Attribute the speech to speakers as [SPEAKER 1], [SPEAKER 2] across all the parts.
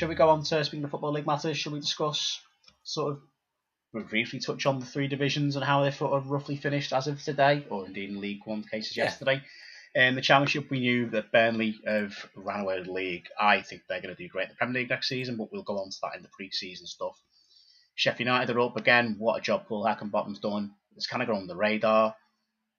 [SPEAKER 1] shall we go on to speaking of football league matters? Shall we discuss sort of We briefly touch on the three divisions and how they've sort of roughly finished as of today, or indeed in League One cases
[SPEAKER 2] Yeah.
[SPEAKER 1] yesterday? In the Championship, we knew that Burnley have ran away with the league. I think they're going to do great in the Premier League next season, but we'll go on to that in the pre-season stuff. Sheffield United are up again. What a job Paul Heckingbottom's done. It's kind of gone on the radar,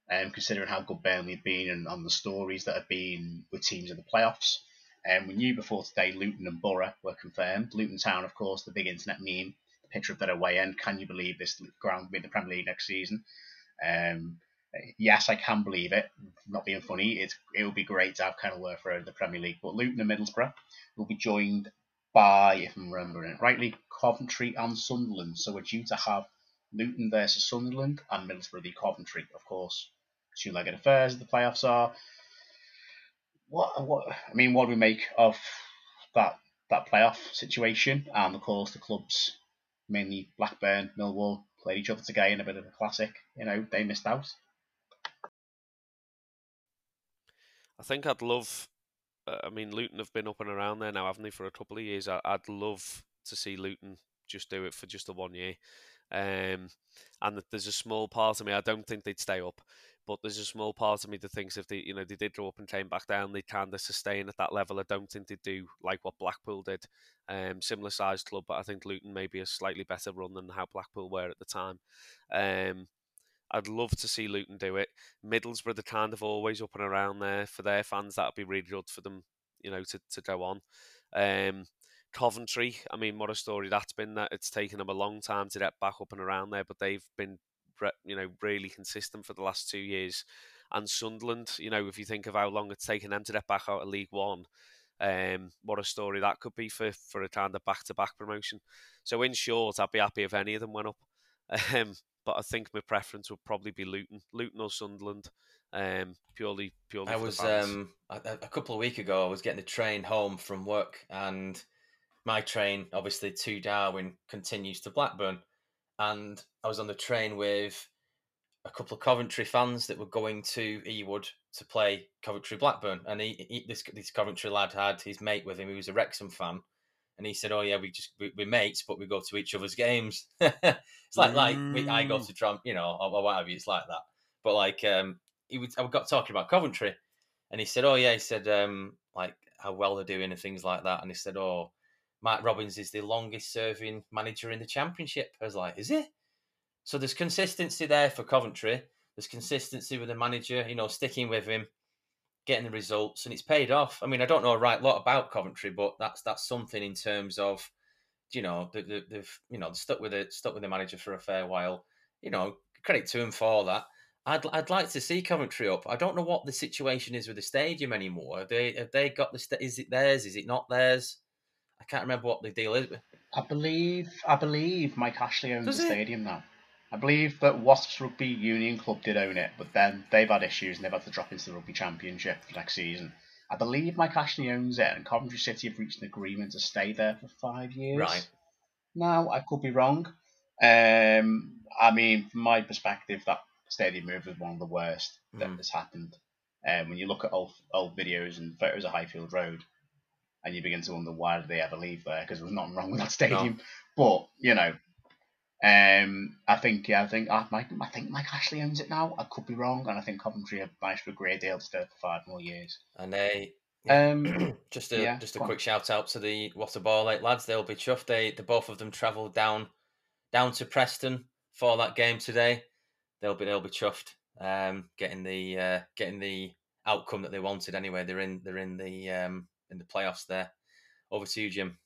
[SPEAKER 1] um, considering how good Burnley have been and on the stories that have been with teams in the playoffs. And we knew before today Luton and Borough were confirmed. Luton Town, of course, the big internet meme, the picture of their away end. Can you believe this ground will be in the Premier League next season? Um, yes, I can believe it. Not being funny, it it would be great to have Kenilworth Road in the Premier League. But Luton and Middlesbrough will be joined by, if I'm remembering it rightly, Coventry and Sunderland. So we're due to have Luton versus Sunderland and Middlesbrough v Coventry, of course. Two-legged affairs. The playoffs are. What what I mean, what do we make of that that playoff situation? And of course, the clubs, mainly Blackburn, Millwall, played each other today in a bit of a classic. You know, they missed out.
[SPEAKER 3] I think I'd love. Uh, I mean, Luton have been up and around there now, haven't they, for a couple of years? I, I'd love to see Luton just do it for just the one year. Um, and there's a small part of me. I don't think they'd stay up, but there's a small part of me that thinks if they, you know, they did go up and came back down, they of sustain at that level. I don't think they'd do like what Blackpool did. Um, similar sized club, but I think Luton may be a slightly better run than how Blackpool were at the time. Um, I'd love to see Luton do it. Middlesbrough, they're kind of always up and around there for their fans. That'd be really good for them, you know, to, to go on. Um, Coventry, I mean, what a story that's been. That it's taken them a long time to get back up and around there, but they've been, you know, really consistent for the last two years. And Sunderland, you know, if you think of how long it's taken them to get back out of League One, um, what a story that could be for for a kind of back to back promotion. So in short, I'd be happy if any of them went up. Um, but I think my preference would probably be Luton, Luton or Sunderland, um, purely purely.
[SPEAKER 2] I
[SPEAKER 3] for
[SPEAKER 2] was
[SPEAKER 3] the
[SPEAKER 2] um a, a couple of weeks ago. I was getting the train home from work, and my train, obviously to Darwen, continues to Blackburn, and I was on the train with a couple of Coventry fans that were going to Ewood to play Coventry Blackburn, and he, he this this Coventry lad had his mate with him who was a Wrexham fan, and he said, "Oh yeah, we just we, we're mates, but we go to each other's games." it's like like we, I go
[SPEAKER 3] Mm.
[SPEAKER 2] to Trump, you know, or, or what have you. It's like that, but like um, he was, I got talking about Coventry, and he said, "Oh yeah," he said, um, like how well they're doing and things like that, and he said, "Oh." Mark Robins is the longest serving manager in the championship. I was like, is it? So there's consistency there for Coventry. There's consistency with the manager, you know, sticking with him, getting the results, and it's paid off. I mean, I don't know a right lot about Coventry, but that's that's something in terms of, you know, they, they, they've you know stuck with it, stuck with the manager for a fair while. You know, credit to him for that. I'd I'd like to see Coventry up. I don't know what the situation is with the stadium anymore. Have they have they got the sta- is it theirs? Is it not theirs? I can't remember what the deal is.
[SPEAKER 1] I believe I believe Mike Ashley owns
[SPEAKER 2] Does
[SPEAKER 1] the
[SPEAKER 2] he?
[SPEAKER 1] stadium now. I believe that Wasps Rugby Union Club did own it, but then they've had issues and they've had to drop into the Rugby Championship for next season. I believe Mike Ashley owns it, and Coventry City have reached an agreement to stay there for five years.
[SPEAKER 2] Right.
[SPEAKER 1] Now I could be wrong. Um, I mean, from my perspective, that stadium move was one of the worst that
[SPEAKER 2] Mm.
[SPEAKER 1] has happened. Um, when you look at old old videos and photos of Highfield Road, and you begin to wonder why did they ever leave there because there was nothing wrong with that stadium. But you know, um, I think yeah, I think I, Mike, I think Mike Ashley owns it now. I could be wrong, and I think Coventry have managed to a deal to stay for five more years.
[SPEAKER 2] And they
[SPEAKER 1] Um,
[SPEAKER 2] just a
[SPEAKER 1] Yeah,
[SPEAKER 2] just a
[SPEAKER 1] go on.
[SPEAKER 2] quick shout out to the What a Ball Eight lads. They'll be chuffed. They the both of them travelled down down to Preston for that game today. They'll be they'll be chuffed. Um, getting the uh, getting the outcome that they wanted anyway. They're in they're in the um in the playoffs there. Over to you, Jim.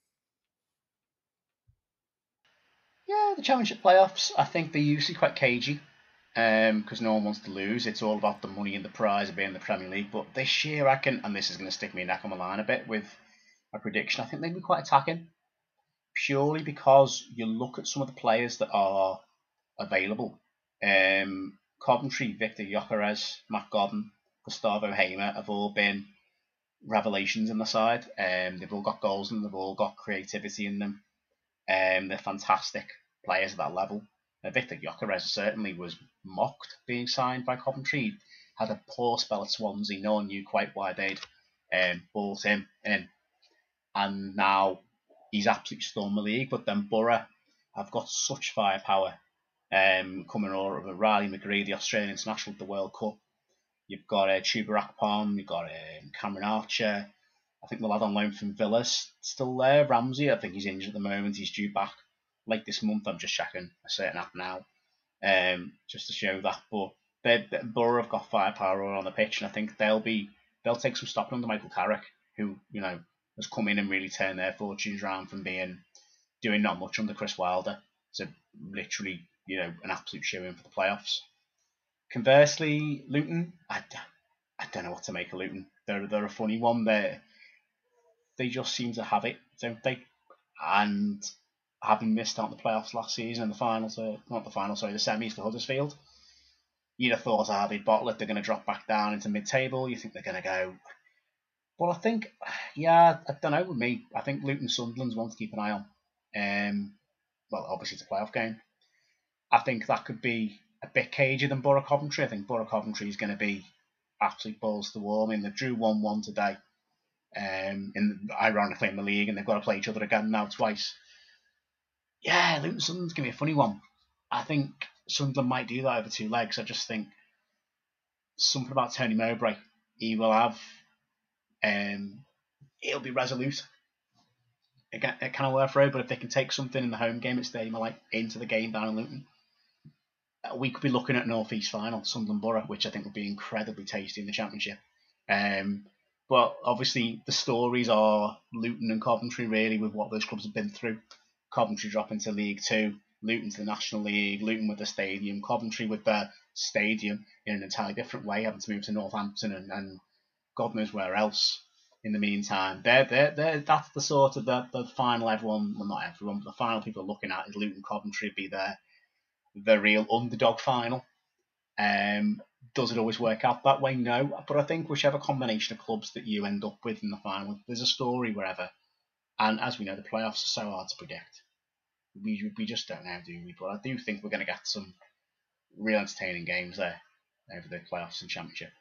[SPEAKER 1] yeah, the Championship playoffs. I think they're usually quite cagey, um, because no one wants to lose. It's all about the money and the prize of being in the Premier League. But this year, I can, and this is going to stick me neck on the line a bit with a prediction. I think they'll be quite attacking, purely because you look at some of the players that are available. Um, Coventry, Viktor Gyökeres, Matt Godden, Gustavo Hamer have all been revelations in the side. Um, they've all got goals and they've all got creativity in them. Um, they're fantastic players at that level. Viktor Gyökeres certainly was mocked being signed by Coventry. He had a poor spell at Swansea. No one knew quite why they'd um, bought him in. And now he's absolutely stormed the league. But then Borough have got such firepower um, coming over of Riley McGree, the Australian international at the World Cup. You've got uh, Chuba Akpom, you've got um, Cameron Archer. I think the lad on loan from Villa's still there. Ramsey, I think he's injured at the moment. He's due back late this month. I'm just checking a certain app now, um, just to show that. But they, Borough have got firepower on the pitch, and I think they'll be they'll take some stopping under Michael Carrick, who you know has come in and really turned their fortunes around from being doing not much under Chris Wilder to literally you know an absolute show in for the playoffs. Conversely, Luton, I, I don't know what to make of Luton. They're they're a funny one. They they just seem to have it, don't they? And having missed out the playoffs last season and the finals, uh, not the final, sorry, the semis for Huddersfield, you'd have thought, ah, they bottle it, they're going to drop back down into mid-table. You think they're going to go. Well, I think, yeah, I don't know with me. I think Luton Sunderland's one to keep an eye on. Um, well, obviously it's a playoff game. I think that could be a bit cagier than Borough Coventry. I think Borough Coventry is going to be absolute balls to the wall. I mean, they drew 1 1 today, um, in ironically in the league, and they've got to play each other again now twice. Yeah, Luton Sunderland's going to be a funny one. I think Sunderland might do that over two legs. I just think something about Tony Mowbray. He will have, um, he'll be resolute. It, can, kind of work for but if they can take something in the home game at Stadium like into the game down in Luton, we could be looking at an North East final, Sunderland Borough, which I think would be incredibly tasty in the Championship. Um, but obviously, the stories are Luton and Coventry, really, with what those clubs have been through. Coventry dropping to League Two, Luton to the National League, Luton with the stadium, Coventry with their stadium in an entirely different way, having to move to Northampton and, and God knows where else in the meantime. They're, they're, they're, that's the sort of the, the final everyone, well, not everyone, but the final people looking at is Luton Coventry be their the real underdog final. Um, does it always work out that way? No, but I think whichever combination of clubs that you end up with in the final, there's a story wherever. And as we know, the playoffs are so hard to predict. We, we just don't know, do we? But I do think we're going to get some real entertaining games there over the playoffs and championship.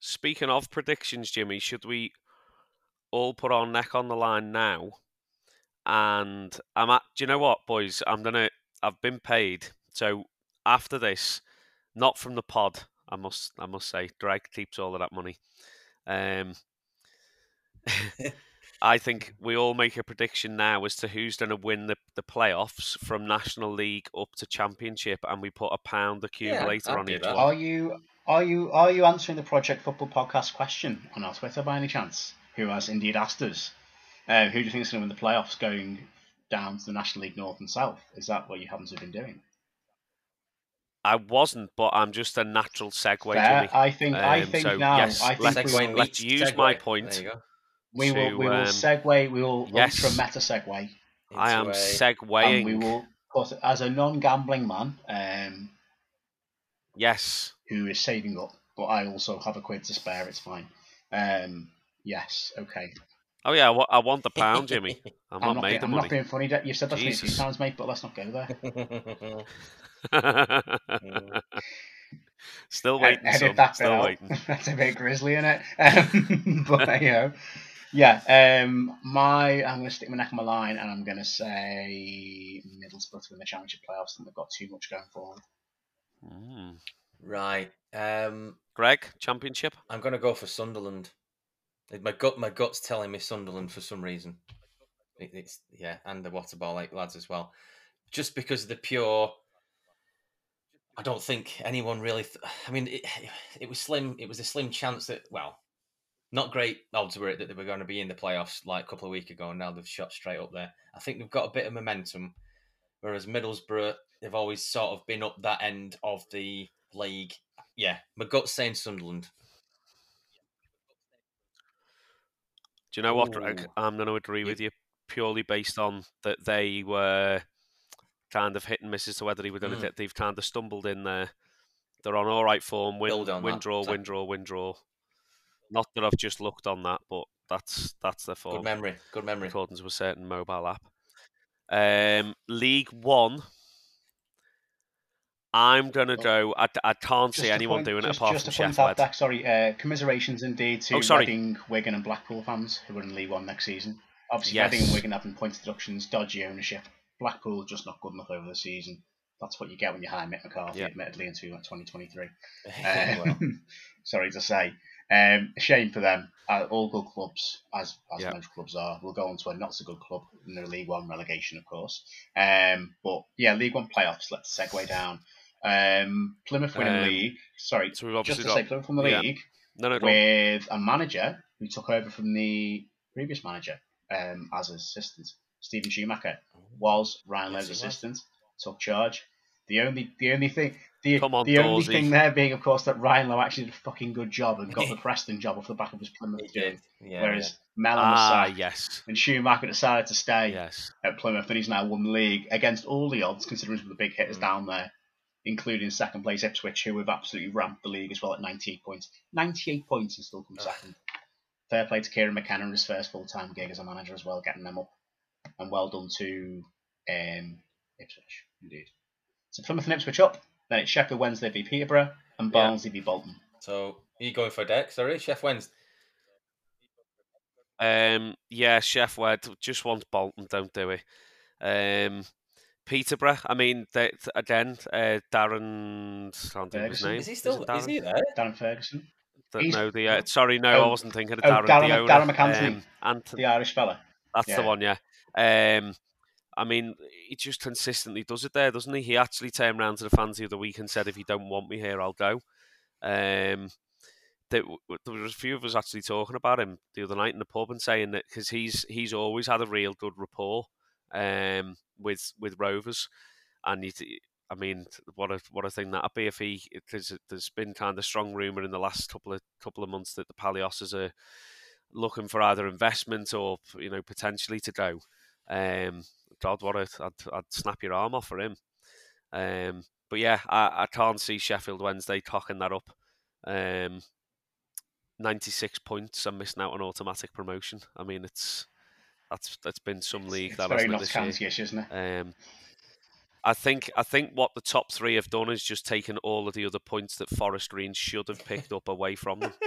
[SPEAKER 3] Speaking of predictions, Jimmy, should we all put our neck on the line now? And I'm at. Do you know what, boys? I'm gonna I've been paid. So after this, not from the pod, I must I must say, Greg keeps all of that money. Um, I think we all make a prediction now as to who's going to win the, the playoffs from National League up to Championship, and we put a pound accumulator
[SPEAKER 2] yeah,
[SPEAKER 3] on each
[SPEAKER 2] that.
[SPEAKER 3] one.
[SPEAKER 1] Are you are you are you answering the Project Football Podcast question on our Twitter by any chance? Who has indeed asked us? Uh, who do you think is going to win the playoffs going down to the National League North and South. Is that what you happen to have been doing?
[SPEAKER 3] I wasn't, but I'm just a natural segue.
[SPEAKER 1] Fair.
[SPEAKER 3] Jimmy.
[SPEAKER 1] I think. Um, I think
[SPEAKER 3] so,
[SPEAKER 1] now.
[SPEAKER 3] Yes,
[SPEAKER 1] I think
[SPEAKER 3] let's,
[SPEAKER 1] we will,
[SPEAKER 3] let's use
[SPEAKER 2] segue.
[SPEAKER 3] my point.
[SPEAKER 1] We will.
[SPEAKER 3] to,
[SPEAKER 1] we will
[SPEAKER 3] um,
[SPEAKER 1] segue. We will
[SPEAKER 3] yes.
[SPEAKER 1] ultra meta segue.
[SPEAKER 3] I am
[SPEAKER 2] a...
[SPEAKER 3] segueing.
[SPEAKER 1] And we will, of course, as a non-gambling man, um,
[SPEAKER 3] yes,
[SPEAKER 1] who is saving up, but I also have a quid to spare. It's fine. Um, yes. Okay.
[SPEAKER 3] Oh yeah, I, want the pound, Jimmy. I'm,
[SPEAKER 1] I'm
[SPEAKER 3] not made
[SPEAKER 1] being,
[SPEAKER 3] the
[SPEAKER 1] I'm
[SPEAKER 3] money.
[SPEAKER 1] not being funny. You've said that to me a few
[SPEAKER 3] Jesus.
[SPEAKER 1] times, mate, but let's not go there.
[SPEAKER 3] Still waiting,
[SPEAKER 1] edit
[SPEAKER 3] son.
[SPEAKER 1] that bit
[SPEAKER 3] Still
[SPEAKER 1] out.
[SPEAKER 3] waiting.
[SPEAKER 1] That's a bit grisly, in it? Um, but you know, yeah. Um, my I'm going to stick my neck on my line, and I'm going to say Middlesbrough to win the championship playoffs. and they've got too much going forward.
[SPEAKER 3] Mm.
[SPEAKER 2] right. Um,
[SPEAKER 3] Greg, championship.
[SPEAKER 2] I'm going to go for Sunderland. My gut, my gut's telling me Sunderland for some reason. It, it's yeah, and the Waterball Lake lads as well, just because of the pure. I don't think anyone really. Th- I mean, it, it was slim. It was a slim chance that well, not great odds were it that they were going to be in the playoffs like a couple of weeks ago, and now they've shot straight up there. I think they've got a bit of momentum, whereas Middlesbrough they've always sort of been up that end of the league. Yeah, my gut's saying Sunderland.
[SPEAKER 3] Do you know what, Greg? I'm going to agree
[SPEAKER 2] You-
[SPEAKER 3] with you purely based on that they were kind of hit and miss as to whether they were going to.
[SPEAKER 2] Mm.
[SPEAKER 3] get They've kind of stumbled in there. They're on all right form. Win,
[SPEAKER 2] Build on
[SPEAKER 3] win
[SPEAKER 2] that,
[SPEAKER 3] draw, win draw, win draw. Not that I've just looked on that, but that's that's their form
[SPEAKER 2] Good memory. Good memory.
[SPEAKER 3] according to a certain mobile app. Um, League One. I'm gonna go. I, I can't see
[SPEAKER 1] Just to
[SPEAKER 3] anyone
[SPEAKER 1] point-
[SPEAKER 3] doing
[SPEAKER 1] just,
[SPEAKER 3] it apart
[SPEAKER 1] just
[SPEAKER 3] from
[SPEAKER 1] to point
[SPEAKER 3] Sheffield.
[SPEAKER 1] that back, sorry, uh, commiserations indeed to
[SPEAKER 3] Oh, sorry.
[SPEAKER 1] Reading, Wigan, and Blackpool fans who are in League One next season. Obviously,
[SPEAKER 3] Yes.
[SPEAKER 1] Reading and Wigan having points deductions, dodgy ownership. Blackpool just not good enough over the season. That's what you get when you hire Mick McCarthy,
[SPEAKER 3] Yeah.
[SPEAKER 1] admittedly, into 2023.
[SPEAKER 2] well,
[SPEAKER 1] Um, sorry to say. Um, shame for them. Uh, all good clubs, as as
[SPEAKER 3] Yeah.
[SPEAKER 1] most clubs are, will go on to a not so good club in the League One relegation, of course. Um, but yeah, League One playoffs. Let's segue down. Um, Plymouth winning
[SPEAKER 3] Um,
[SPEAKER 1] league. Sorry,
[SPEAKER 3] So we've
[SPEAKER 1] just to
[SPEAKER 3] got
[SPEAKER 1] say, Plymouth won the
[SPEAKER 3] yeah.
[SPEAKER 1] league
[SPEAKER 3] no, no, go on.
[SPEAKER 1] with a manager who took over from the previous manager um, as assistant. Steven Schumacher was Ryan Lowe's assistant, took charge. The only the only thing the,
[SPEAKER 3] Come on,
[SPEAKER 1] the only thing there being of course that Ryan Lowe actually did a fucking good job and got the Preston job off the back of his Plymouth
[SPEAKER 2] did.
[SPEAKER 1] doing.
[SPEAKER 2] Yeah,
[SPEAKER 1] Whereas Mellon was
[SPEAKER 3] Ah,
[SPEAKER 1] sacked
[SPEAKER 3] yes,
[SPEAKER 1] and Schumacher decided to stay
[SPEAKER 3] yes.
[SPEAKER 1] at Plymouth and he's now won the league against all the odds considering some of the big hitters
[SPEAKER 2] Mm.
[SPEAKER 1] down there, including second place Ipswich who have absolutely ramped the league as well at 98 points. 98 points and still come
[SPEAKER 2] Ugh.
[SPEAKER 1] second. Fair play to Kieran McKenna in his first full time gig as a manager as well, getting them up. And well done to um, Ipswich, indeed. So Plymouth and Ipswich up, then it's Sheffield Wednesday v Peterborough and
[SPEAKER 3] Yeah.
[SPEAKER 1] Barnsley v Bolton.
[SPEAKER 2] So are you going for Dec? Sorry, Sheff Wednesday.
[SPEAKER 3] Um, yeah, Sheff Wed just wants Bolton, don't do it. Um, Peterborough. I mean, they, again, uh, Darren. I can't think of his
[SPEAKER 1] Ferguson?
[SPEAKER 3] name.
[SPEAKER 2] Is he still? Is,
[SPEAKER 3] Darren?
[SPEAKER 2] he there?
[SPEAKER 1] Darren Ferguson,
[SPEAKER 3] The- no, the uh, sorry, no, I
[SPEAKER 1] Oh,
[SPEAKER 3] wasn't thinking of
[SPEAKER 1] oh,
[SPEAKER 3] Darren.
[SPEAKER 1] Darren-
[SPEAKER 3] the owner,
[SPEAKER 1] Darren MacAnthony.
[SPEAKER 3] Um, Anthony,
[SPEAKER 1] the Irish fella.
[SPEAKER 3] that's the one, yeah. Um, I mean, he just consistently does it there, doesn't he? He actually turned around to the fans the other week and said, "If you don't want me here, I'll go." Um, there, w- there was a few of us actually talking about him the other night in the pub and saying that because he's he's always had a real good rapport um, with with Rovers, and he, I mean, what a what a thing that'd be if he because there's been kind of strong rumor in the last couple of couple of months that the Palioses are looking for either investment or you know potentially to go. Um, God, what a I'd, I'd snap your arm off for him. Um, but yeah, I, I can't see Sheffield Wednesday cocking that up. Um, 96 points and missing out on automatic promotion. I mean, it's that's that's been some league
[SPEAKER 1] It's
[SPEAKER 3] that
[SPEAKER 1] very
[SPEAKER 3] hasn't it
[SPEAKER 1] not
[SPEAKER 3] this year.
[SPEAKER 1] county-ish, isn't it?
[SPEAKER 3] Um, I think I think what the top three have done is just taken all of the other points that Forest Green should have picked up away from them.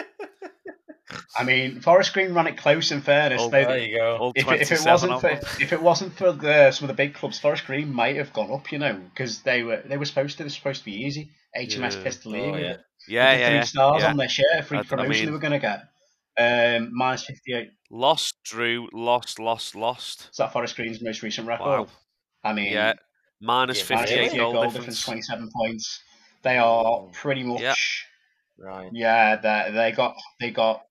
[SPEAKER 1] I mean, Forest Green ran it close. In fairness,
[SPEAKER 3] Oh,
[SPEAKER 1] they,
[SPEAKER 2] There you go.
[SPEAKER 3] All
[SPEAKER 1] if, if it
[SPEAKER 3] 27
[SPEAKER 1] wasn't for if it wasn't for the, some of the big clubs, Forest Green might have gone up. You know, because they were they were supposed to. They were supposed to be easy. HMS
[SPEAKER 3] Yeah.
[SPEAKER 1] Pistol
[SPEAKER 2] Oh, yeah.
[SPEAKER 3] Yeah, yeah,
[SPEAKER 1] three
[SPEAKER 3] yeah.
[SPEAKER 1] stars
[SPEAKER 3] yeah.
[SPEAKER 1] on their shirt, free
[SPEAKER 3] I- I
[SPEAKER 1] promotion they were going to get. Um, minus fifty eight.
[SPEAKER 3] Lost, drew, lost, lost, lost.
[SPEAKER 1] Is that Forest Green's most recent record?
[SPEAKER 3] Wow.
[SPEAKER 1] I mean,
[SPEAKER 3] Yeah, minus
[SPEAKER 2] Yeah,
[SPEAKER 1] minus
[SPEAKER 3] 58
[SPEAKER 2] 58
[SPEAKER 3] goal,
[SPEAKER 1] goal
[SPEAKER 3] difference.
[SPEAKER 1] difference, twenty seven points. They are pretty much.
[SPEAKER 3] Yeah.
[SPEAKER 2] Right.
[SPEAKER 1] Yeah, they they got they got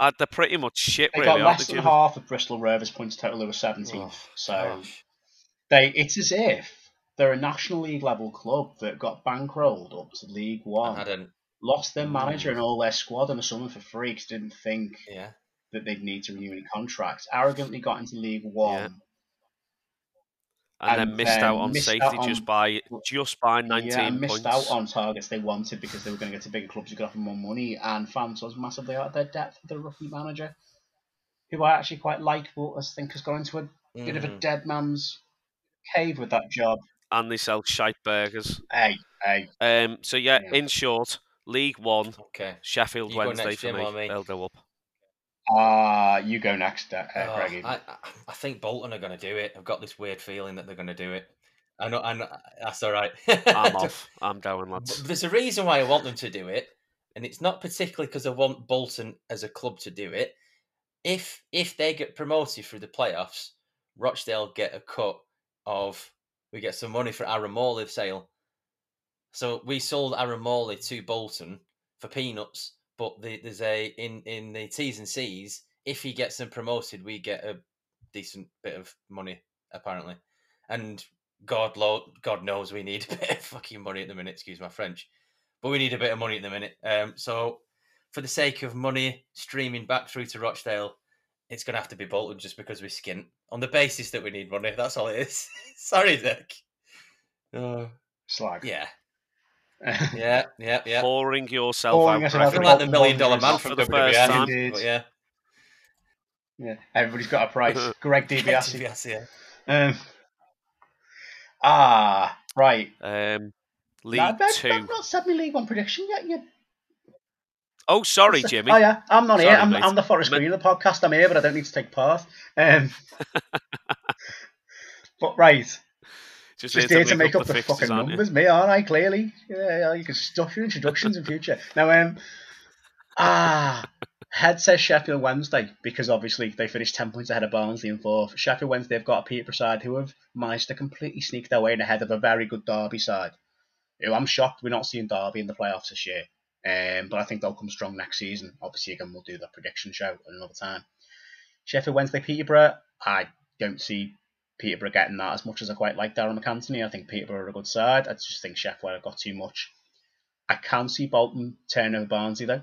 [SPEAKER 3] Uh, they're pretty much shit,
[SPEAKER 1] they
[SPEAKER 3] really,
[SPEAKER 1] got less than
[SPEAKER 3] Jimmy?
[SPEAKER 1] half of Bristol Rovers points total. They were seventeenth.
[SPEAKER 2] Oh,
[SPEAKER 1] so
[SPEAKER 2] gosh.
[SPEAKER 1] they it's as if they're a national league level club that got bankrolled up to League One,
[SPEAKER 2] hadn't.
[SPEAKER 1] lost their manager
[SPEAKER 2] Mm.
[SPEAKER 1] and all their squad in the summer for free 'cause didn't think
[SPEAKER 2] Yeah.
[SPEAKER 1] That they'd need to renew any contracts. Arrogantly got into League One.
[SPEAKER 3] and, then missed
[SPEAKER 1] then
[SPEAKER 3] out on
[SPEAKER 1] missed
[SPEAKER 3] safety
[SPEAKER 1] out
[SPEAKER 3] just by just by 19
[SPEAKER 1] yeah, and missed
[SPEAKER 3] points.
[SPEAKER 1] out on targets they wanted because they were going to get to bigger clubs who could offer more money, and fans was massively out of their depth with the rookie manager, who I actually quite like, but I think has gone into a bit of a
[SPEAKER 2] Mm.
[SPEAKER 1] dead man's cave with that job.
[SPEAKER 3] and they sell shite burgers.
[SPEAKER 1] Hey, hey,
[SPEAKER 3] Um, so yeah,
[SPEAKER 1] Yeah.
[SPEAKER 3] in short, League One,
[SPEAKER 2] Okay.
[SPEAKER 3] Sheffield
[SPEAKER 2] You
[SPEAKER 3] Wednesday for me.
[SPEAKER 2] me?
[SPEAKER 3] They'll go up.
[SPEAKER 1] Ah, you go next, uh,
[SPEAKER 2] Oh,
[SPEAKER 1] Craigie.
[SPEAKER 2] I, I- I think Bolton are going to do it. I've got this weird feeling that they're going to do it. I know, I know that's all right.
[SPEAKER 3] I'm off. I'm going,
[SPEAKER 2] But
[SPEAKER 3] lads.
[SPEAKER 2] there's a reason why I want them to do it, and it's not particularly because I want Bolton as a club to do it. If if they get promoted through the playoffs, Rochdale get a cut of we get some money for Aaron Morley sale. So we sold Aaron Morley to Bolton for peanuts, but the, there's a in in the T's and C's. If he gets them promoted, we get a decent bit of money apparently, and God lo- God knows we need a bit of fucking money at the minute. Excuse my French, but we need a bit of money at the minute. Um, so for the sake of money streaming back through to Rochdale, it's gonna have to be Bolton just because we skint on the basis that we need money. That's all it is. Sorry, Dick. Oh,
[SPEAKER 1] Slag.
[SPEAKER 2] yeah, yeah, yeah, yeah.
[SPEAKER 3] Pouring yourself
[SPEAKER 1] Pouring
[SPEAKER 3] out.
[SPEAKER 1] yourself
[SPEAKER 2] Nothing
[SPEAKER 3] Brecon.
[SPEAKER 2] like the million dollar man from
[SPEAKER 3] for the first time.
[SPEAKER 2] But yeah,
[SPEAKER 1] yeah, everybody's got a price. Greg DiBiase.
[SPEAKER 2] Yes, yeah.
[SPEAKER 1] Um, ah, right.
[SPEAKER 3] Um, League
[SPEAKER 1] Now, I've,
[SPEAKER 3] Two.
[SPEAKER 1] I've not said my League One prediction yet. You
[SPEAKER 3] Oh, sorry, Jimmy.
[SPEAKER 1] Oh yeah, I'm not
[SPEAKER 3] Sorry,
[SPEAKER 1] here. I'm. I'm the Forest
[SPEAKER 3] Me-
[SPEAKER 1] Green of the podcast. I'm here, but I don't need to take part. Um, but right,
[SPEAKER 3] Just,
[SPEAKER 1] just here to make up
[SPEAKER 3] the,
[SPEAKER 1] the,
[SPEAKER 3] fixtures,
[SPEAKER 1] fucking
[SPEAKER 3] aren't you?
[SPEAKER 1] numbers, me, aren't I? Clearly, yeah, yeah, you can stuff your introductions in future. Now, um, ah, head says Sheffield Wednesday because obviously they finished ten points ahead of Barnsley in fourth. Sheffield Wednesday have got a Peterborough side who have managed to completely sneak their way in ahead of a very good Derby side. Who I'm shocked we're not seeing Derby in the playoffs this year. Um, but I think they'll come strong next season. Obviously, again, we'll do the prediction show another time. Sheffield Wednesday, Peterborough. I don't see Peterborough getting that as much as I quite like Darren MacAnthony. I think Peterborough are a good side. I just think Sheffield have got too much. I can see Bolton turn over Barnsley though.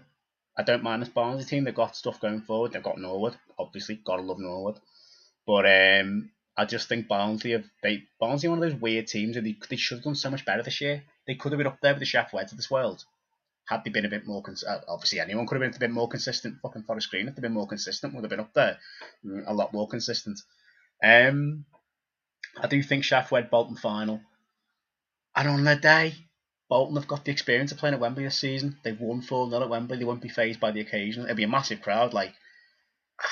[SPEAKER 1] I don't mind this Barnsley team. They've got stuff going forward. They've got Norwood, obviously. Gotta love Norwood. But um, I just think Barnsley have they Barnsley are one of those weird teams and they, they should have done so much better this year. They could have been up there with the Sheffield of this world. Had they been a bit more cons- uh, obviously anyone could have been a bit more consistent. Fucking Forest Green, if they'd been more consistent, would have been up there. Mm, A lot more consistent. Um, I do think Sheffield Wed Bolton final. And on the day, Bolton have got the experience of playing at Wembley this season. They've won 4 0 at Wembley. They won't be phased by the occasion. It'll be a massive crowd. Like,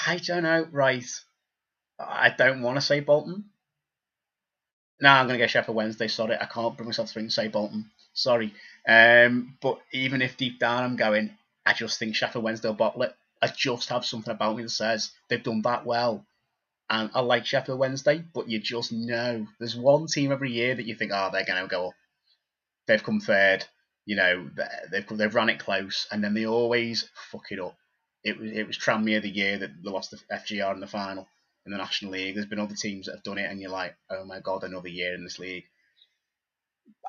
[SPEAKER 1] I don't know, right? I don't want to say Bolton. No, I'm going to get Sheffield Wednesday. Sorry, I can't bring myself to say Bolton. Sorry. Um, but even if deep down I'm going, I just think Sheffield Wednesday will bottle it. I just have something about me that says they've done that well. And I like Sheffield Wednesday, but you just know there's one team every year that you think, oh, they're going to go up. They've come third. You know, they've they've run it close, and then they always fuck it up. It was it was Tranmere the year that they lost the FGR in the final in the National League. There's been other teams that have done it, and you're like, oh my god, another year in this league.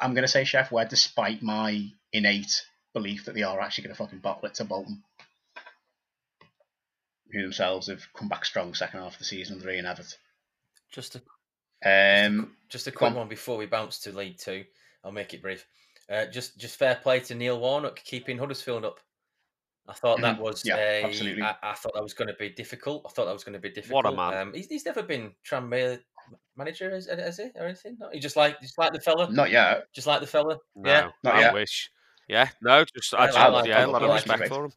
[SPEAKER 1] I'm going to say Sheff Wed, despite my innate belief that they are actually going to fucking bottle it to Bolton, who themselves have come back strong second half of the season, three and Everton.
[SPEAKER 2] Just a Just a
[SPEAKER 1] Um,
[SPEAKER 2] just a quick
[SPEAKER 1] on.
[SPEAKER 2] one before we bounce to League Two. I'll make it brief. Uh, just just fair play to Neil Warnock keeping Huddersfield up. I thought that
[SPEAKER 1] Mhm.
[SPEAKER 2] was
[SPEAKER 1] Yeah,
[SPEAKER 2] a,
[SPEAKER 1] absolutely.
[SPEAKER 2] I, I thought that was going to be difficult. I thought that was going to be difficult.
[SPEAKER 3] What a man.
[SPEAKER 2] Um, he's, he's never been Tranmere manager, has, has he, or anything? No, he just like just like the fella,
[SPEAKER 1] not yet.
[SPEAKER 2] just like the fella.
[SPEAKER 3] No,
[SPEAKER 2] Yeah,
[SPEAKER 1] Not
[SPEAKER 3] I
[SPEAKER 1] yet.
[SPEAKER 3] wish. Yeah, no, just I
[SPEAKER 2] Yeah,
[SPEAKER 3] just,
[SPEAKER 1] I like-
[SPEAKER 3] yeah,
[SPEAKER 1] I
[SPEAKER 3] a
[SPEAKER 1] like-
[SPEAKER 3] lot
[SPEAKER 1] I
[SPEAKER 3] of
[SPEAKER 1] like
[SPEAKER 3] respect
[SPEAKER 1] it.
[SPEAKER 3] for him. Yeah,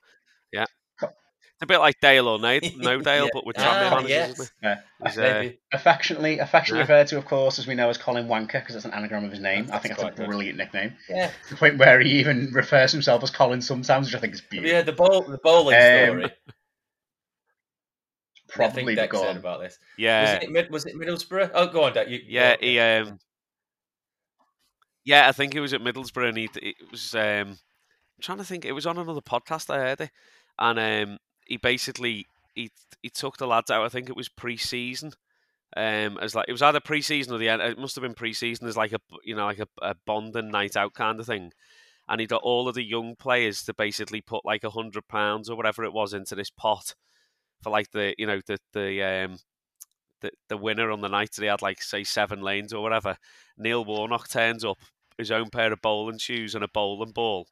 [SPEAKER 3] it's a bit like Dale or no, no Dale,
[SPEAKER 2] Yeah.
[SPEAKER 3] but with
[SPEAKER 2] Ah,
[SPEAKER 3] Tranmere managers,
[SPEAKER 2] yes.
[SPEAKER 3] isn't it?
[SPEAKER 1] Yeah.
[SPEAKER 3] He's, uh.
[SPEAKER 1] Affectionately, affectionately
[SPEAKER 3] Yeah.
[SPEAKER 1] referred to, of course, as we know as Colin Wanker, because it's an anagram of his name.
[SPEAKER 2] That's-
[SPEAKER 1] I think
[SPEAKER 2] that's
[SPEAKER 1] that's a
[SPEAKER 2] quite good.
[SPEAKER 1] brilliant nickname.
[SPEAKER 2] Yeah,
[SPEAKER 1] To the point where he even refers to himself as Colin sometimes, which I think is beautiful.
[SPEAKER 2] Yeah, the bowl the bowling
[SPEAKER 1] Um,
[SPEAKER 2] story? I
[SPEAKER 1] Probably
[SPEAKER 2] think
[SPEAKER 1] the
[SPEAKER 2] Dex heard
[SPEAKER 1] gone.
[SPEAKER 2] about this.
[SPEAKER 3] yeah,
[SPEAKER 2] Was it Mid- was it Middlesbrough? Oh, go on, Dex. You,
[SPEAKER 3] yeah,
[SPEAKER 2] go-
[SPEAKER 3] he um, yeah, I think it was at Middlesbrough, and he it was um, I'm trying to think, it was on another podcast I heard it, and um, he basically he he took the lads out. I think it was pre-season. Um, as like it was either pre-season or the end. It must have been pre-season as like a you know like a, a bonding night out kind of thing, and he got all of the young players to basically put like a hundred pounds or whatever it was into this pot for like the you know the the um the, the winner on the night they had like say seven lanes or whatever. Neil Warnock turns up his own pair of bowling shoes and a bowling ball.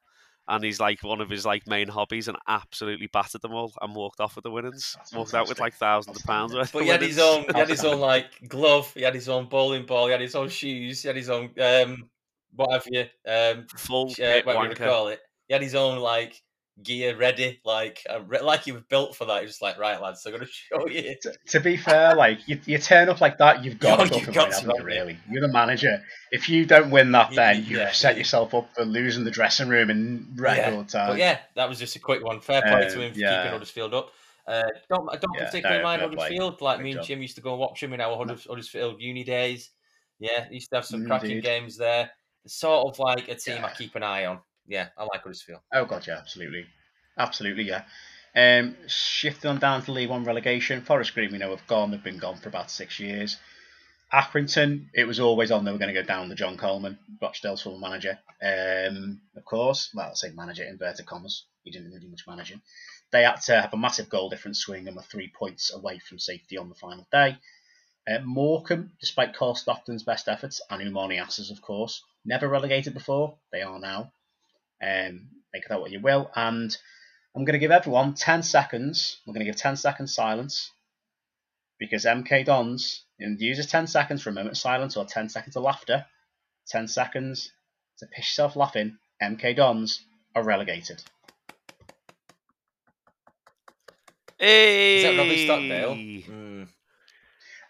[SPEAKER 3] And he's like one of his like main hobbies, and absolutely battered them all, and walked off with the winnings.
[SPEAKER 1] That's
[SPEAKER 3] Walked out with like thousands of pounds worth.
[SPEAKER 2] But
[SPEAKER 3] of
[SPEAKER 2] he had his own, he had his own like glove, he had his own bowling ball, he had his own shoes, he had his own um, what have you, um,
[SPEAKER 3] full
[SPEAKER 2] uh,
[SPEAKER 3] kit
[SPEAKER 2] whatever you
[SPEAKER 3] wanker.
[SPEAKER 2] call it. He had his own like gear ready, like uh, re- like he was built for that. He was like, right, lads, I'm gonna show you.
[SPEAKER 1] To, to be fair, like you, you turn up like that, you've got to
[SPEAKER 2] you've got to,
[SPEAKER 1] you?
[SPEAKER 2] you?
[SPEAKER 1] Really, you're the manager. If you don't win that,
[SPEAKER 2] You-
[SPEAKER 1] then
[SPEAKER 2] you-
[SPEAKER 1] you've
[SPEAKER 2] yeah,
[SPEAKER 1] set
[SPEAKER 2] you-
[SPEAKER 1] yourself up for losing the dressing room in record time.
[SPEAKER 2] But yeah, that was just a quick one. Fair play to
[SPEAKER 1] Um,
[SPEAKER 2] him for
[SPEAKER 1] yeah.
[SPEAKER 2] keeping Huddersfield up. Uh, don't I don't
[SPEAKER 1] Yeah,
[SPEAKER 2] particularly
[SPEAKER 1] no,
[SPEAKER 2] mind. Huddersfield. Like
[SPEAKER 1] Great
[SPEAKER 2] me and
[SPEAKER 1] job.
[SPEAKER 2] Jim used to go and watch him in our Hudders- Huddersfield uni days. Yeah, used to have some cracking
[SPEAKER 1] Indeed.
[SPEAKER 2] games there. Sort of like a team I keep an eye on. Yeah, I like Huddersfield.
[SPEAKER 1] Oh god, yeah, absolutely, absolutely, yeah. Um, shifting on down to League One relegation, Forest Green we know have gone. They've been gone for about six years. Accrington, it was always on they were going to go down the John Coleman, Rochdale's former manager. Um, of course, well, I say manager inverted commas. He didn't really do much managing. They had to have a massive goal difference swing and were three points away from safety on the final day. Uh, Morecambe, despite Cole Stockton's best efforts, and Umani Asses, of course, never relegated before. They are now. Um, make of that what you will. And I'm going to give everyone 10 seconds. We're going to give 10 seconds silence because MK Dons, and use as 10 seconds for a moment of silence or 10 seconds of laughter. 10 seconds to piss yourself laughing. MK Dons are relegated.
[SPEAKER 3] Hey!
[SPEAKER 2] Is that Robbie Stockdale? Mm,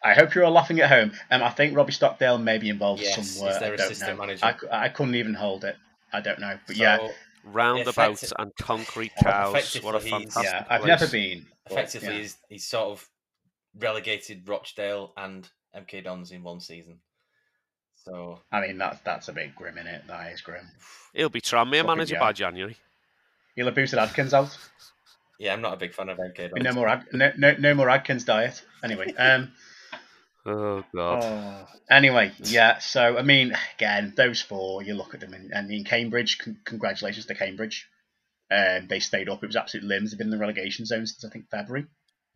[SPEAKER 1] I hope you're all laughing at home. Um, I think Robbie Stockdale may be involved
[SPEAKER 2] Yes,
[SPEAKER 1] somewhere.
[SPEAKER 2] he's their
[SPEAKER 1] I don't
[SPEAKER 2] assistant
[SPEAKER 1] know.
[SPEAKER 2] manager.
[SPEAKER 1] I, I couldn't even hold it. I don't know, but yeah,
[SPEAKER 3] Roundabouts
[SPEAKER 2] Effecti-
[SPEAKER 3] and concrete
[SPEAKER 1] Oh,
[SPEAKER 3] cows. What a
[SPEAKER 2] he's-
[SPEAKER 3] fantastic
[SPEAKER 1] yeah. I've
[SPEAKER 3] place.
[SPEAKER 1] never been. but,
[SPEAKER 2] effectively,
[SPEAKER 1] yeah.
[SPEAKER 2] he's, he's sort of relegated Rochdale and MK Dons in one season. So
[SPEAKER 1] I mean, that's that's a bit grim in it. That is grim.
[SPEAKER 3] He'll be Tranmere manager
[SPEAKER 1] yeah.
[SPEAKER 3] by January.
[SPEAKER 1] You'll have boosted Adkins out.
[SPEAKER 2] yeah, I'm not a big fan of MK Dons.
[SPEAKER 1] No more, Ad- no, no, no more Adkins diet. Anyway, um,
[SPEAKER 3] Oh God.
[SPEAKER 1] oh, anyway, yeah. So I mean, again, those four, you look at them, and, and in Cambridge, con- congratulations to Cambridge. Um, they stayed up. It was absolute limbs. They've been in the relegation zone since I think February,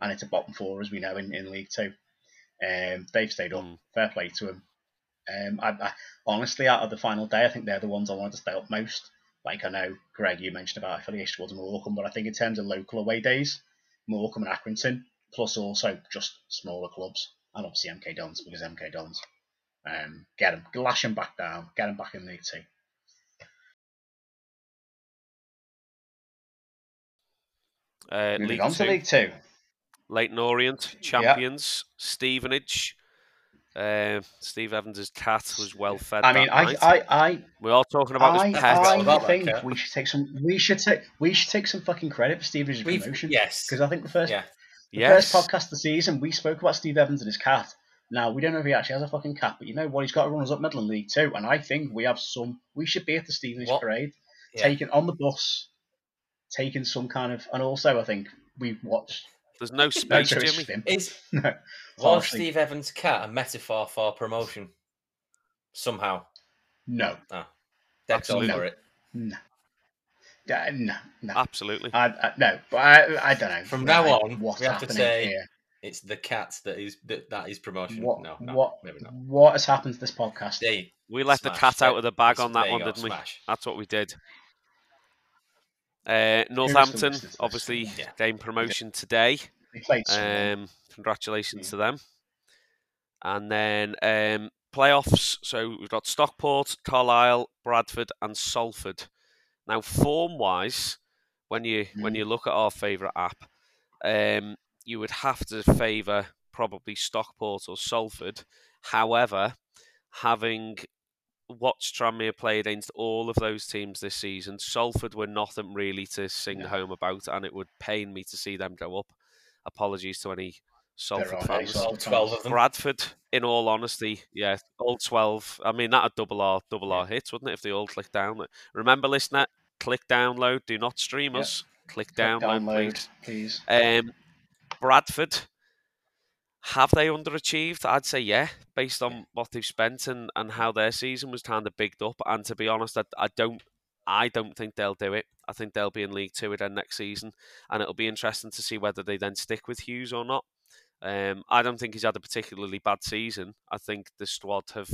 [SPEAKER 1] and it's a bottom four as we know in, in League Two. Um, they've stayed up.
[SPEAKER 3] Mm.
[SPEAKER 1] Fair play to them. Um, I, I, honestly, out of the final day, I think they're the ones I wanted to stay up most. Like I know, Greg, you mentioned about affiliation towards Morecambe, but I think in terms of local away days, Morecambe and Accrington, plus also just smaller clubs, and obviously MK Dons because MK Dons. Um, get him, lash him back down, get him back in League Two.
[SPEAKER 3] Uh,
[SPEAKER 1] Moving
[SPEAKER 3] League
[SPEAKER 1] on
[SPEAKER 3] Two,
[SPEAKER 1] to League Two.
[SPEAKER 3] Leyton Orient, champions, Stevenage. Uh, Steve Evans' cat was well fed.
[SPEAKER 1] I mean, I,
[SPEAKER 3] night.
[SPEAKER 1] I, I,
[SPEAKER 3] We're all talking about
[SPEAKER 1] I,
[SPEAKER 3] his pet.
[SPEAKER 2] forgot
[SPEAKER 1] I think we should take some. We should take. We should take some fucking credit for Steve's
[SPEAKER 2] We've-
[SPEAKER 1] promotion.
[SPEAKER 2] yes.
[SPEAKER 1] because I think the first
[SPEAKER 2] Yeah.
[SPEAKER 1] The
[SPEAKER 3] yes.
[SPEAKER 1] first podcast of the season, we spoke about Steve Evans and his cat. Now we don't know if he actually has a fucking cat, but you know what? He's got to run us up Midland League too, and I think we have some. We should be at the Stevenage
[SPEAKER 2] What?
[SPEAKER 1] parade,
[SPEAKER 2] Yeah.
[SPEAKER 1] taking on the bus, taking some kind of, and also I think we've watched.
[SPEAKER 3] There's no
[SPEAKER 1] No,
[SPEAKER 3] space,
[SPEAKER 1] Joe
[SPEAKER 3] Jimmy.
[SPEAKER 2] Is
[SPEAKER 1] No,
[SPEAKER 2] was. Steve Evans' cat a metaphor for promotion? Somehow.
[SPEAKER 1] no, ah.
[SPEAKER 2] Dex all
[SPEAKER 3] Absolutely.
[SPEAKER 2] for it.
[SPEAKER 1] no, Yeah, no, no.
[SPEAKER 3] Absolutely.
[SPEAKER 1] I, I, no, but I, I don't know.
[SPEAKER 2] From now
[SPEAKER 1] Like,
[SPEAKER 2] on,
[SPEAKER 1] what's
[SPEAKER 2] we have to
[SPEAKER 1] happening
[SPEAKER 2] say
[SPEAKER 1] here?
[SPEAKER 2] It's the cat that is that, that is promotion.
[SPEAKER 1] What,
[SPEAKER 2] no, no,
[SPEAKER 1] what,
[SPEAKER 2] maybe not.
[SPEAKER 1] what has happened to this podcast?
[SPEAKER 2] There
[SPEAKER 3] We let the cat out of the bag
[SPEAKER 2] there
[SPEAKER 3] on that one,
[SPEAKER 2] go,
[SPEAKER 3] didn't we? That's what we did. Uh, Northampton,
[SPEAKER 1] listening to this?
[SPEAKER 3] obviously,
[SPEAKER 2] Yeah.
[SPEAKER 3] gained promotion today.
[SPEAKER 1] They played someone.
[SPEAKER 3] Um, congratulations
[SPEAKER 1] Yeah.
[SPEAKER 3] to them. And then um, playoffs. So we've got Stockport, Carlisle, Bradford, and Salford. Now, form-wise, when you when
[SPEAKER 1] Mhm.
[SPEAKER 3] you look at our favourite app, um, you would have to favour probably Stockport or Salford. However, having watched Tranmere play against all of those teams this season, Salford were nothing really to sing
[SPEAKER 1] No.
[SPEAKER 3] home about, and it would pain me to see them go up. Apologies to any Salford fans.
[SPEAKER 2] All twelve of them.
[SPEAKER 3] Bradford, in all honesty, yeah, all twelve. I mean, that a double R, double R hits, wouldn't it? If they all click down. Remember, listener, click download. Do not stream
[SPEAKER 1] Yeah.
[SPEAKER 3] us. Click
[SPEAKER 1] Click
[SPEAKER 3] download,
[SPEAKER 1] download,
[SPEAKER 3] please.
[SPEAKER 1] please.
[SPEAKER 3] Um, Bradford, have they underachieved? I'd say yeah, based on what they've spent and, and how their season was kind of bigged up. And to be honest, I, I don't I don't think they'll do it. I think they'll be in League Two again next season, and it'll be interesting to see whether they then stick with Hughes or not. Um, I don't think he's had a particularly bad season. I think the squad have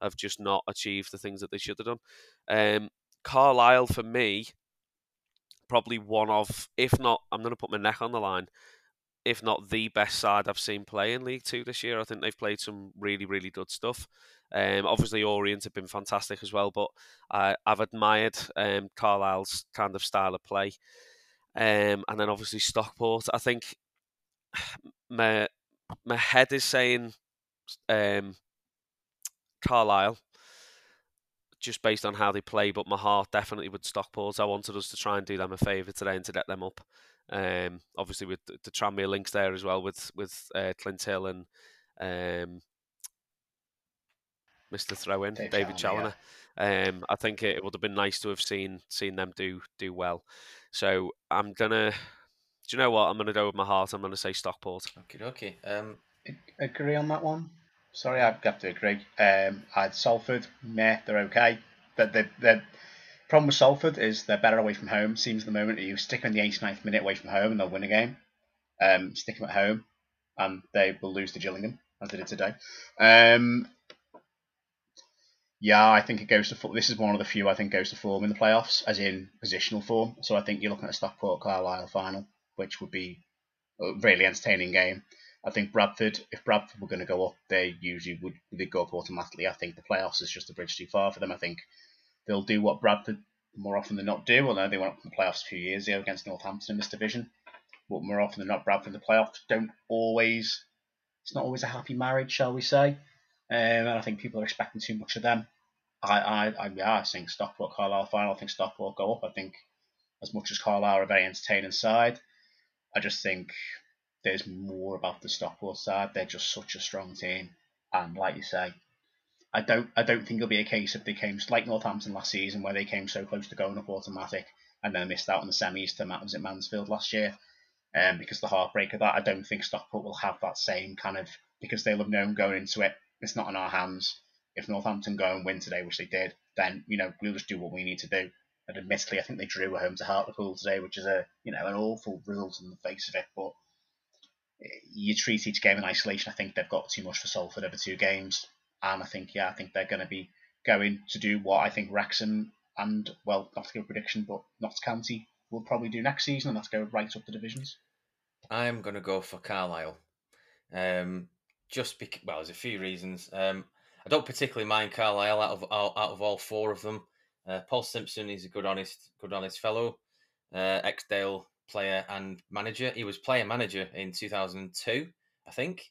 [SPEAKER 3] have just not achieved the things that they should have done. Um, Carlisle for me, probably one of, if not, I'm going to put my neck on the line, if not the best side I've seen play in League Two this year. I think they've played some really, really good stuff. Um, obviously, Orient have been fantastic as well, but I, I've admired um, Carlisle's kind of style of play. Um, and then obviously Stockport. I think my my head is saying um, Carlisle, just based on how they play, but my heart definitely would Stockport. I wanted us to try and do them a favour today and to get them up. Um, obviously with the, the Tranmere links there as well with with uh, Clint Hill and um, Mr. Throw In,
[SPEAKER 1] Dave
[SPEAKER 3] David
[SPEAKER 1] Challinor,
[SPEAKER 3] Challinor. Um, I think it, would have been nice to have seen seen them do do well. So I'm gonna. Do you know what? I'm gonna go with my heart. I'm gonna say Stockport.
[SPEAKER 2] Okay, okay. Um,
[SPEAKER 1] agree on that one. Sorry, I have to agree. Um, I had Salford, meh, they're okay. But the the problem with Salford is they're better away from home. Seems the moment you stick them in the 89th minute away from home and they'll win a game. Um, stick them at home and they will lose to Gillingham as they did today. Um, yeah, I think it goes to form. This is one of the few I think goes to form in the playoffs, as in positional form. So I think you're looking at a Stockport Carlisle final, which would be a really entertaining game. I think Bradford, if Bradford were going to go up, they usually would they go up automatically. I think the playoffs is just a bridge too far for them. I think they'll do what Bradford more often than not do. Although they went up in the playoffs a few years ago against Northampton in this division, but more often than not, Bradford in the playoffs don't always. It's not always a happy marriage, shall we say? Um, and I think people are expecting too much of them. I, I, I, yeah, I think Stockport Carlisle final. I think Stockport go up. I think as much as Carlisle are a very entertaining side, I just think there's more about the Stockport side. They're just such a strong team, and like you say, I don't I don't think it'll be a case if they came like Northampton last season where they came so close to going up automatic and then missed out on the semis to was it Mansfield last year. Um, because the heartbreak of that, I don't think Stockport will have that same kind of because they'll have known going into it. It's not in our hands. If Northampton go and win today, which they did, then you know we'll just do what we need to do. And admittedly, I think they drew home to Hartlepool today, which is a you know an awful result in the face of it. But you treat each game in isolation. I think they've got too much for Salford over two games, and I think yeah, I think they're going to be going to do what I think Wrexham and well, not to give a prediction, but Notts County will probably do next season, and that's go right up the divisions.
[SPEAKER 2] I'm going to go for Carlisle. Um, just because, well, there's a few reasons. Um, I don't particularly mind Carlisle out of out, out of all four of them. Uh, Paul Simpson is a good, honest, good, honest fellow. Uh, ex-Dale player and manager. He was player manager in 2002, I think.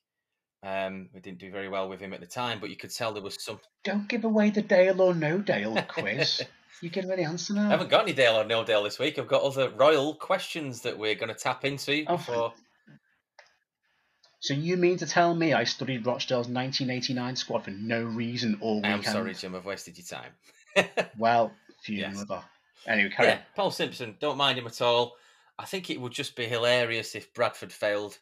[SPEAKER 2] Um, we didn't do very well with him at the time, but you could tell there was some.
[SPEAKER 1] Don't give away the Dale or no Dale quiz. you away the answer now.
[SPEAKER 2] I haven't got any Dale or no Dale this week. I've got other royal questions that we're going to tap into oh, before.
[SPEAKER 1] So you mean to tell me I studied Rochdale's 1989 squad for no reason all weekend?
[SPEAKER 2] I'm sorry, Jim. I've wasted your time.
[SPEAKER 1] well, few yes. Anyway, carry yeah, on.
[SPEAKER 2] Paul Simpson. Don't mind him at all. I think it would just be hilarious if Bradford failed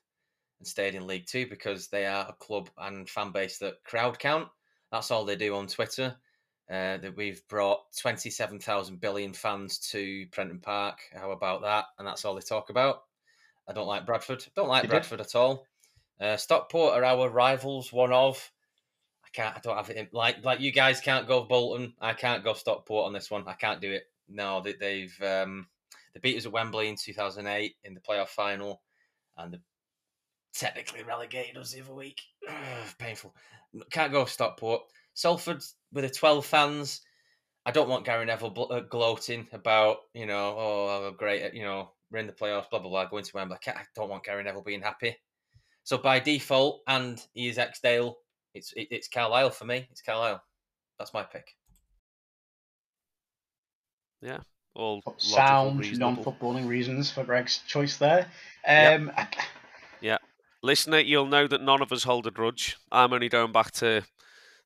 [SPEAKER 2] and stayed in League Two because they are a club and fan base that crowd count. That's all they do on Twitter. Uh, that we've brought 27,000 billion fans to Prenton Park. How about that? And that's all they talk about. I don't like Bradford. Don't like you Bradford did? at all. Uh, Stockport are our rivals, one of. I can't. I don't have it. like like you guys can't go Bolton. I can't go Stockport on this one. I can't do it. No, they, they've um, they beat us at Wembley in 2008 in the playoff final, and they technically relegated us the other week. painful. Can't go Stockport. Salford with the 12 fans. I don't want Gary Neville uh, gloating about, you know, oh, great, you know, we're in the playoffs, blah, blah, blah, going to Wembley. I, I don't want Gary Neville being happy. So by default, and he is Exdale, it's it, it's Carlisle for me. It's Carlisle. That's my pick.
[SPEAKER 3] Yeah, all
[SPEAKER 1] sound non-footballing reasons for Greg's choice there. Um,
[SPEAKER 3] yeah. yeah, listener, you'll know that none of us hold a grudge. I'm only going back to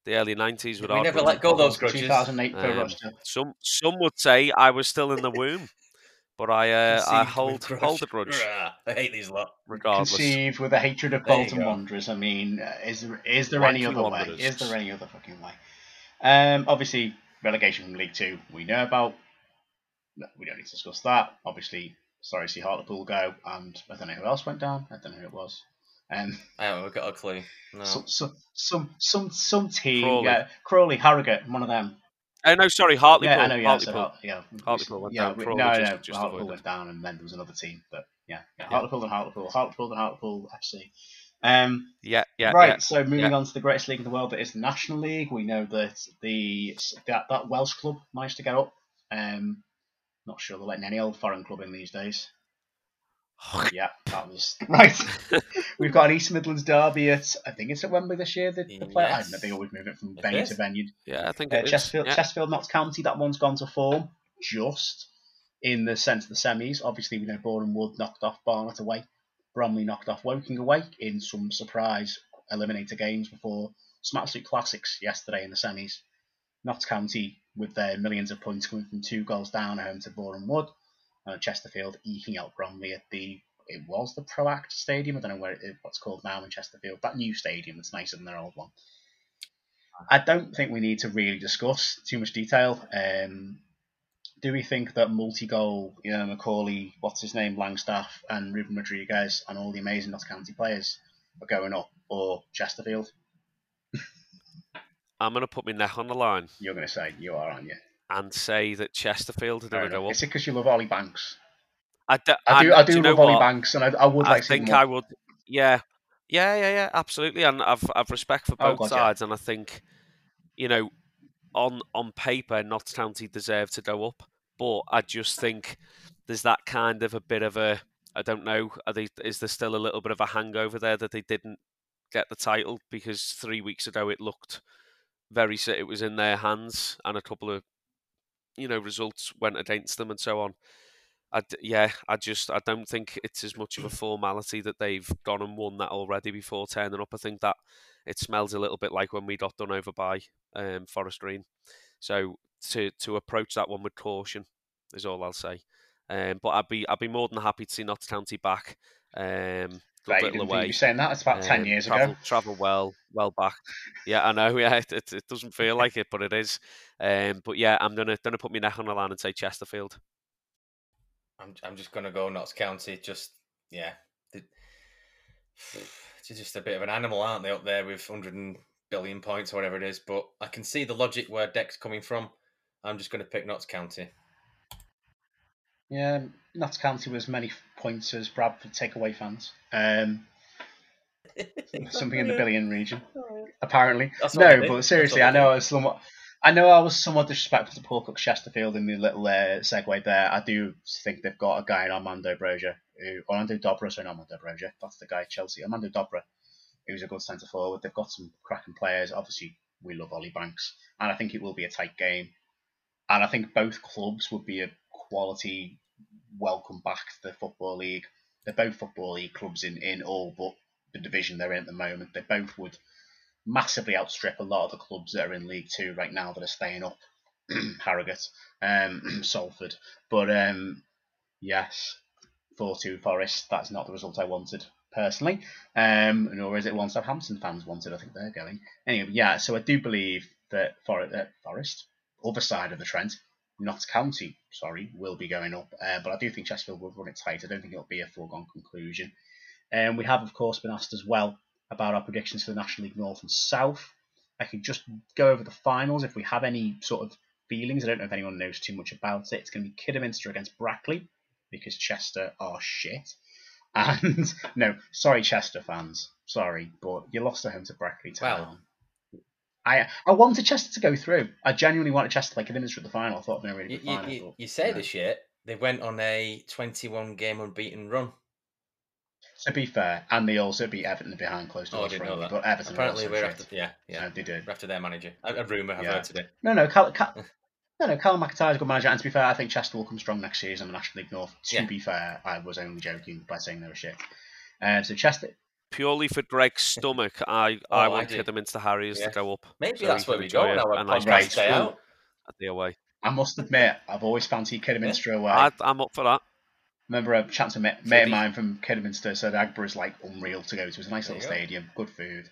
[SPEAKER 3] the early nineties with
[SPEAKER 2] we
[SPEAKER 3] our
[SPEAKER 2] never let go of those grudges.
[SPEAKER 1] 2008 um,
[SPEAKER 3] Some some would say I was still in the womb. But I uh, I hold hold the grudge.
[SPEAKER 2] I hate these lot.
[SPEAKER 3] Regardless,
[SPEAKER 1] conceived with a hatred of Bolton Wanderers. I mean, uh, is there is there any other Wanderers. way? Is there any other fucking way? Um, obviously relegation from League Two we know about. We don't need to discuss that. Obviously, sorry to see Hartlepool go, and I don't know who else went down. I don't know who it was. Um,
[SPEAKER 2] I haven't got a clue. No.
[SPEAKER 1] Some, some, some, some, some team. Crawley. Yeah, Crawley, Harrogate, one of them.
[SPEAKER 3] Oh no, sorry, Hartlepool.
[SPEAKER 1] Yeah, I know. Yeah,
[SPEAKER 3] Hartlepool.
[SPEAKER 1] So, yeah,
[SPEAKER 3] Hartlepool went
[SPEAKER 1] yeah,
[SPEAKER 3] down.
[SPEAKER 1] no, no, just, just Hartlepool went down, and then there was another team. But yeah, yeah, Hartlepool and Hartlepool, Hartlepool and Hartlepool FC. Um,
[SPEAKER 3] yeah, yeah.
[SPEAKER 1] Right.
[SPEAKER 3] Yeah,
[SPEAKER 1] so moving yeah. on to the greatest league in the world, that is the National League. We know that the that, that Welsh club managed to get up. Um, not sure they're letting any old foreign club in these days. Yeah, that was right. We've got an East Midlands derby at I think it's at Wembley this year. The, the play, yes. I know they always move it from venue it to venue.
[SPEAKER 3] Yeah, I think
[SPEAKER 1] uh, Chesterfield, yeah. Chesterfield, Notts County. That one's gone to form just in the sense of the semis. Obviously, we know Boreham Wood knocked off Barnet away. Bromley knocked off Woking away in some surprise eliminator games before some absolute classics yesterday in the semis. Notts County with their millions of points coming from two goals down at home to Boreham Wood uh, Chesterfield eking out Bromley at the it was the Proact Stadium. I don't know where it, what's called now in Chesterfield. That new stadium that's nicer than their old one. I don't think we need to really discuss too much detail. Um, do we think that multi-goal, you know, Macaulay, what's his name, Langstaff, and Ruben Rodrigues, and all the amazing Notts County players are going up, or Chesterfield?
[SPEAKER 3] I'm going to put my neck on the line.
[SPEAKER 1] You're going to say you are, aren't you?
[SPEAKER 3] And say that Chesterfield are going to go up.
[SPEAKER 1] Is it because you love Ollie Banks?
[SPEAKER 3] I do.
[SPEAKER 1] I do, I do, do love Ollie Banks, and I, I would like. To.
[SPEAKER 3] I think I would. Yeah, yeah, yeah, yeah. Absolutely, and I've I've respect for oh, both oh, God, sides, yeah. and I think you know, on on paper, Notts County deserve to go up, but I just think there's that kind of a bit of a I don't know. Are they, is there still a little bit of a hangover there that they didn't get the title because three weeks ago it looked very it was in their hands and a couple of you know results went against them and so on. I yeah, I just I don't think it's as much of a formality that they've gone and won that already before turning up. I think that it smells a little bit like when we got done over by um, Forest Green. So to to approach that one with caution is all I'll say. Um, but I'd be I'd be more than happy to see Notts County back. Um,
[SPEAKER 1] good little away. You saying that it's about um, ten years
[SPEAKER 3] travel,
[SPEAKER 1] ago.
[SPEAKER 3] Travel well, well back. Yeah, I know. Yeah, it, it, it doesn't feel like it, but it is. Um, but yeah, I'm gonna gonna put my neck on the line and say Chesterfield.
[SPEAKER 2] I'm I'm just gonna go Notts County. Just yeah, they're just a bit of an animal, aren't they? Up there with hundred billion points or whatever it is. But I can see the logic where Dec's coming from. I'm just going to pick Notts County.
[SPEAKER 1] Yeah, Notts County was many points as Bradford takeaway fans. Um, something in the billion region, apparently. no, but seriously, I know I was somewhat. I know I was somewhat disrespectful to Paul Cook Chesterfield in the little uh, segue there. I do think they've got a guy in Armando Broja, who Armando Dobra, sorry, not Armando Broja. That's the guy at Chelsea. Armando Dobra, who's a good centre forward. They've got some cracking players. Obviously, we love Ollie Banks, and I think it will be a tight game. And I think both clubs would be a quality welcome back to the Football League. They're both Football League clubs in, in all but the division they're in at the moment. They both would massively outstrip a lot of the clubs that are in League Two right now that are staying up. Harrogate, um, Salford. But um, yes, 4 2 Forest, that's not the result I wanted personally. Um, nor is it one Southampton fans wanted. I think they're going. Anyway, yeah, so I do believe that For- uh, Forest, other side of the Trent, Notts County, sorry, will be going up. Uh, but I do think Chesterfield will run it tight. I don't think it'll be a foregone conclusion. And um, we have, of course, been asked as well about our predictions for the National League North and South. I could just go over the finals if we have any sort of feelings. I don't know if anyone knows too much about it. It's going to be Kidderminster against Brackley because Chester are shit. And no, sorry, Chester fans. Sorry, but you lost at home to Brackley Town. Well, I I wanted Chester to go through. I genuinely wanted Chester to play Kidderminster at the final. I thought it'd been a really good
[SPEAKER 2] you,
[SPEAKER 1] final.
[SPEAKER 2] You, you say this shit. They went on a 21 game unbeaten run.
[SPEAKER 1] To be fair, and they also beat Everton behind close to
[SPEAKER 2] oh, I didn't know that.
[SPEAKER 1] But Everton
[SPEAKER 2] apparently
[SPEAKER 1] we're
[SPEAKER 2] after. Yeah, yeah,
[SPEAKER 1] they did.
[SPEAKER 2] We're after their manager. A, a rumor I've yeah. heard today.
[SPEAKER 1] No, no, Cal, Cal, no, no. Cal McIntyre's a good manager, and to be fair, I think Chester will come strong next season in the National League North. To yeah. be fair, I was only joking by saying they were shit. Uh, so Chester,
[SPEAKER 3] purely for Greg's stomach, I, oh, I want Kidderminster Harriers yeah. to go up.
[SPEAKER 2] Maybe so that's where we go now. A nice right. stay out.
[SPEAKER 3] At the away.
[SPEAKER 1] I must admit, I've always fancied Kidderminster yeah. away.
[SPEAKER 3] I, am up for that.
[SPEAKER 1] Remember a chance to mate, mate of mine from Kidderminster said Aggborough is like unreal to go to. It's a nice there little stadium, good food.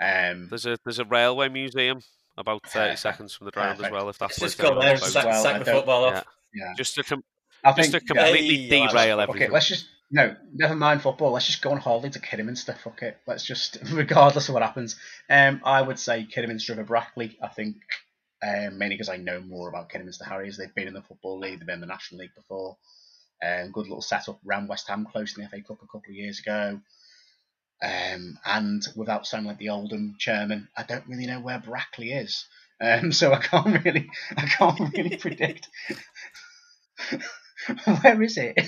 [SPEAKER 1] Um,
[SPEAKER 3] there's a there's a railway museum about thirty seconds from the ground perfect. as well. If that's
[SPEAKER 2] just go there, sack, well, sack the football off.
[SPEAKER 3] Yeah. yeah. Just to com- I think, just to completely yeah. derail everything.
[SPEAKER 1] Okay, let's just no, never mind football. Let's just go on holiday to Kidderminster. Fuck it. Let's just, regardless of what happens. Um, I would say Kidderminster over Brackley. I think um, mainly because I know more about Kidderminster Harriers. They've been in the football league. They've been in the National League before. Um, good little setup. Ran West Ham close in the FA Cup a couple of years ago. Um, and without sounding like the Oldham chairman, I don't really know where Brackley is. Um, so I can't really, I can't really predict. where is it?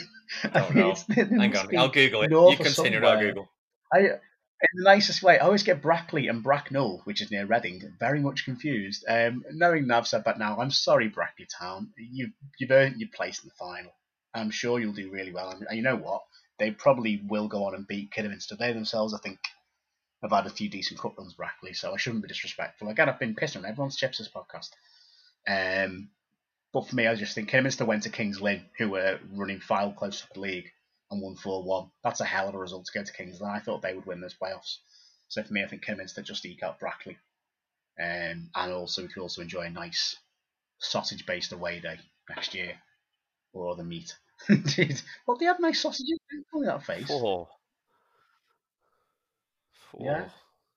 [SPEAKER 2] Oh no! Hang on, I'll Google it. You continue. I'll Google.
[SPEAKER 1] I, in the nicest way, I always get Brackley and Bracknell, which is near Reading, very much confused. Um, knowing that I've said that now, I'm sorry, Brackley Town. You've you've earned your place in the final. I'm sure you'll do really well. And you know what? They probably will go on and beat Kidderminster. They themselves, I think, have had a few decent cup runs, Brackley, so I shouldn't be disrespectful. Again, I've been pissing on everyone's chips this podcast. Um, but for me, I just think Kidderminster went to Kings Lynn, who were running file close to the league, and won 4 1. That's a hell of a result to go to Kings Lynn. I thought they would win those playoffs. So for me, I think Kidderminster just eke out Brackley. Um, and also, we could also enjoy a nice sausage based away day next year, or the meat. Dude, well, they have nice sausages. Don't me that face.
[SPEAKER 3] Four. Four. Yeah.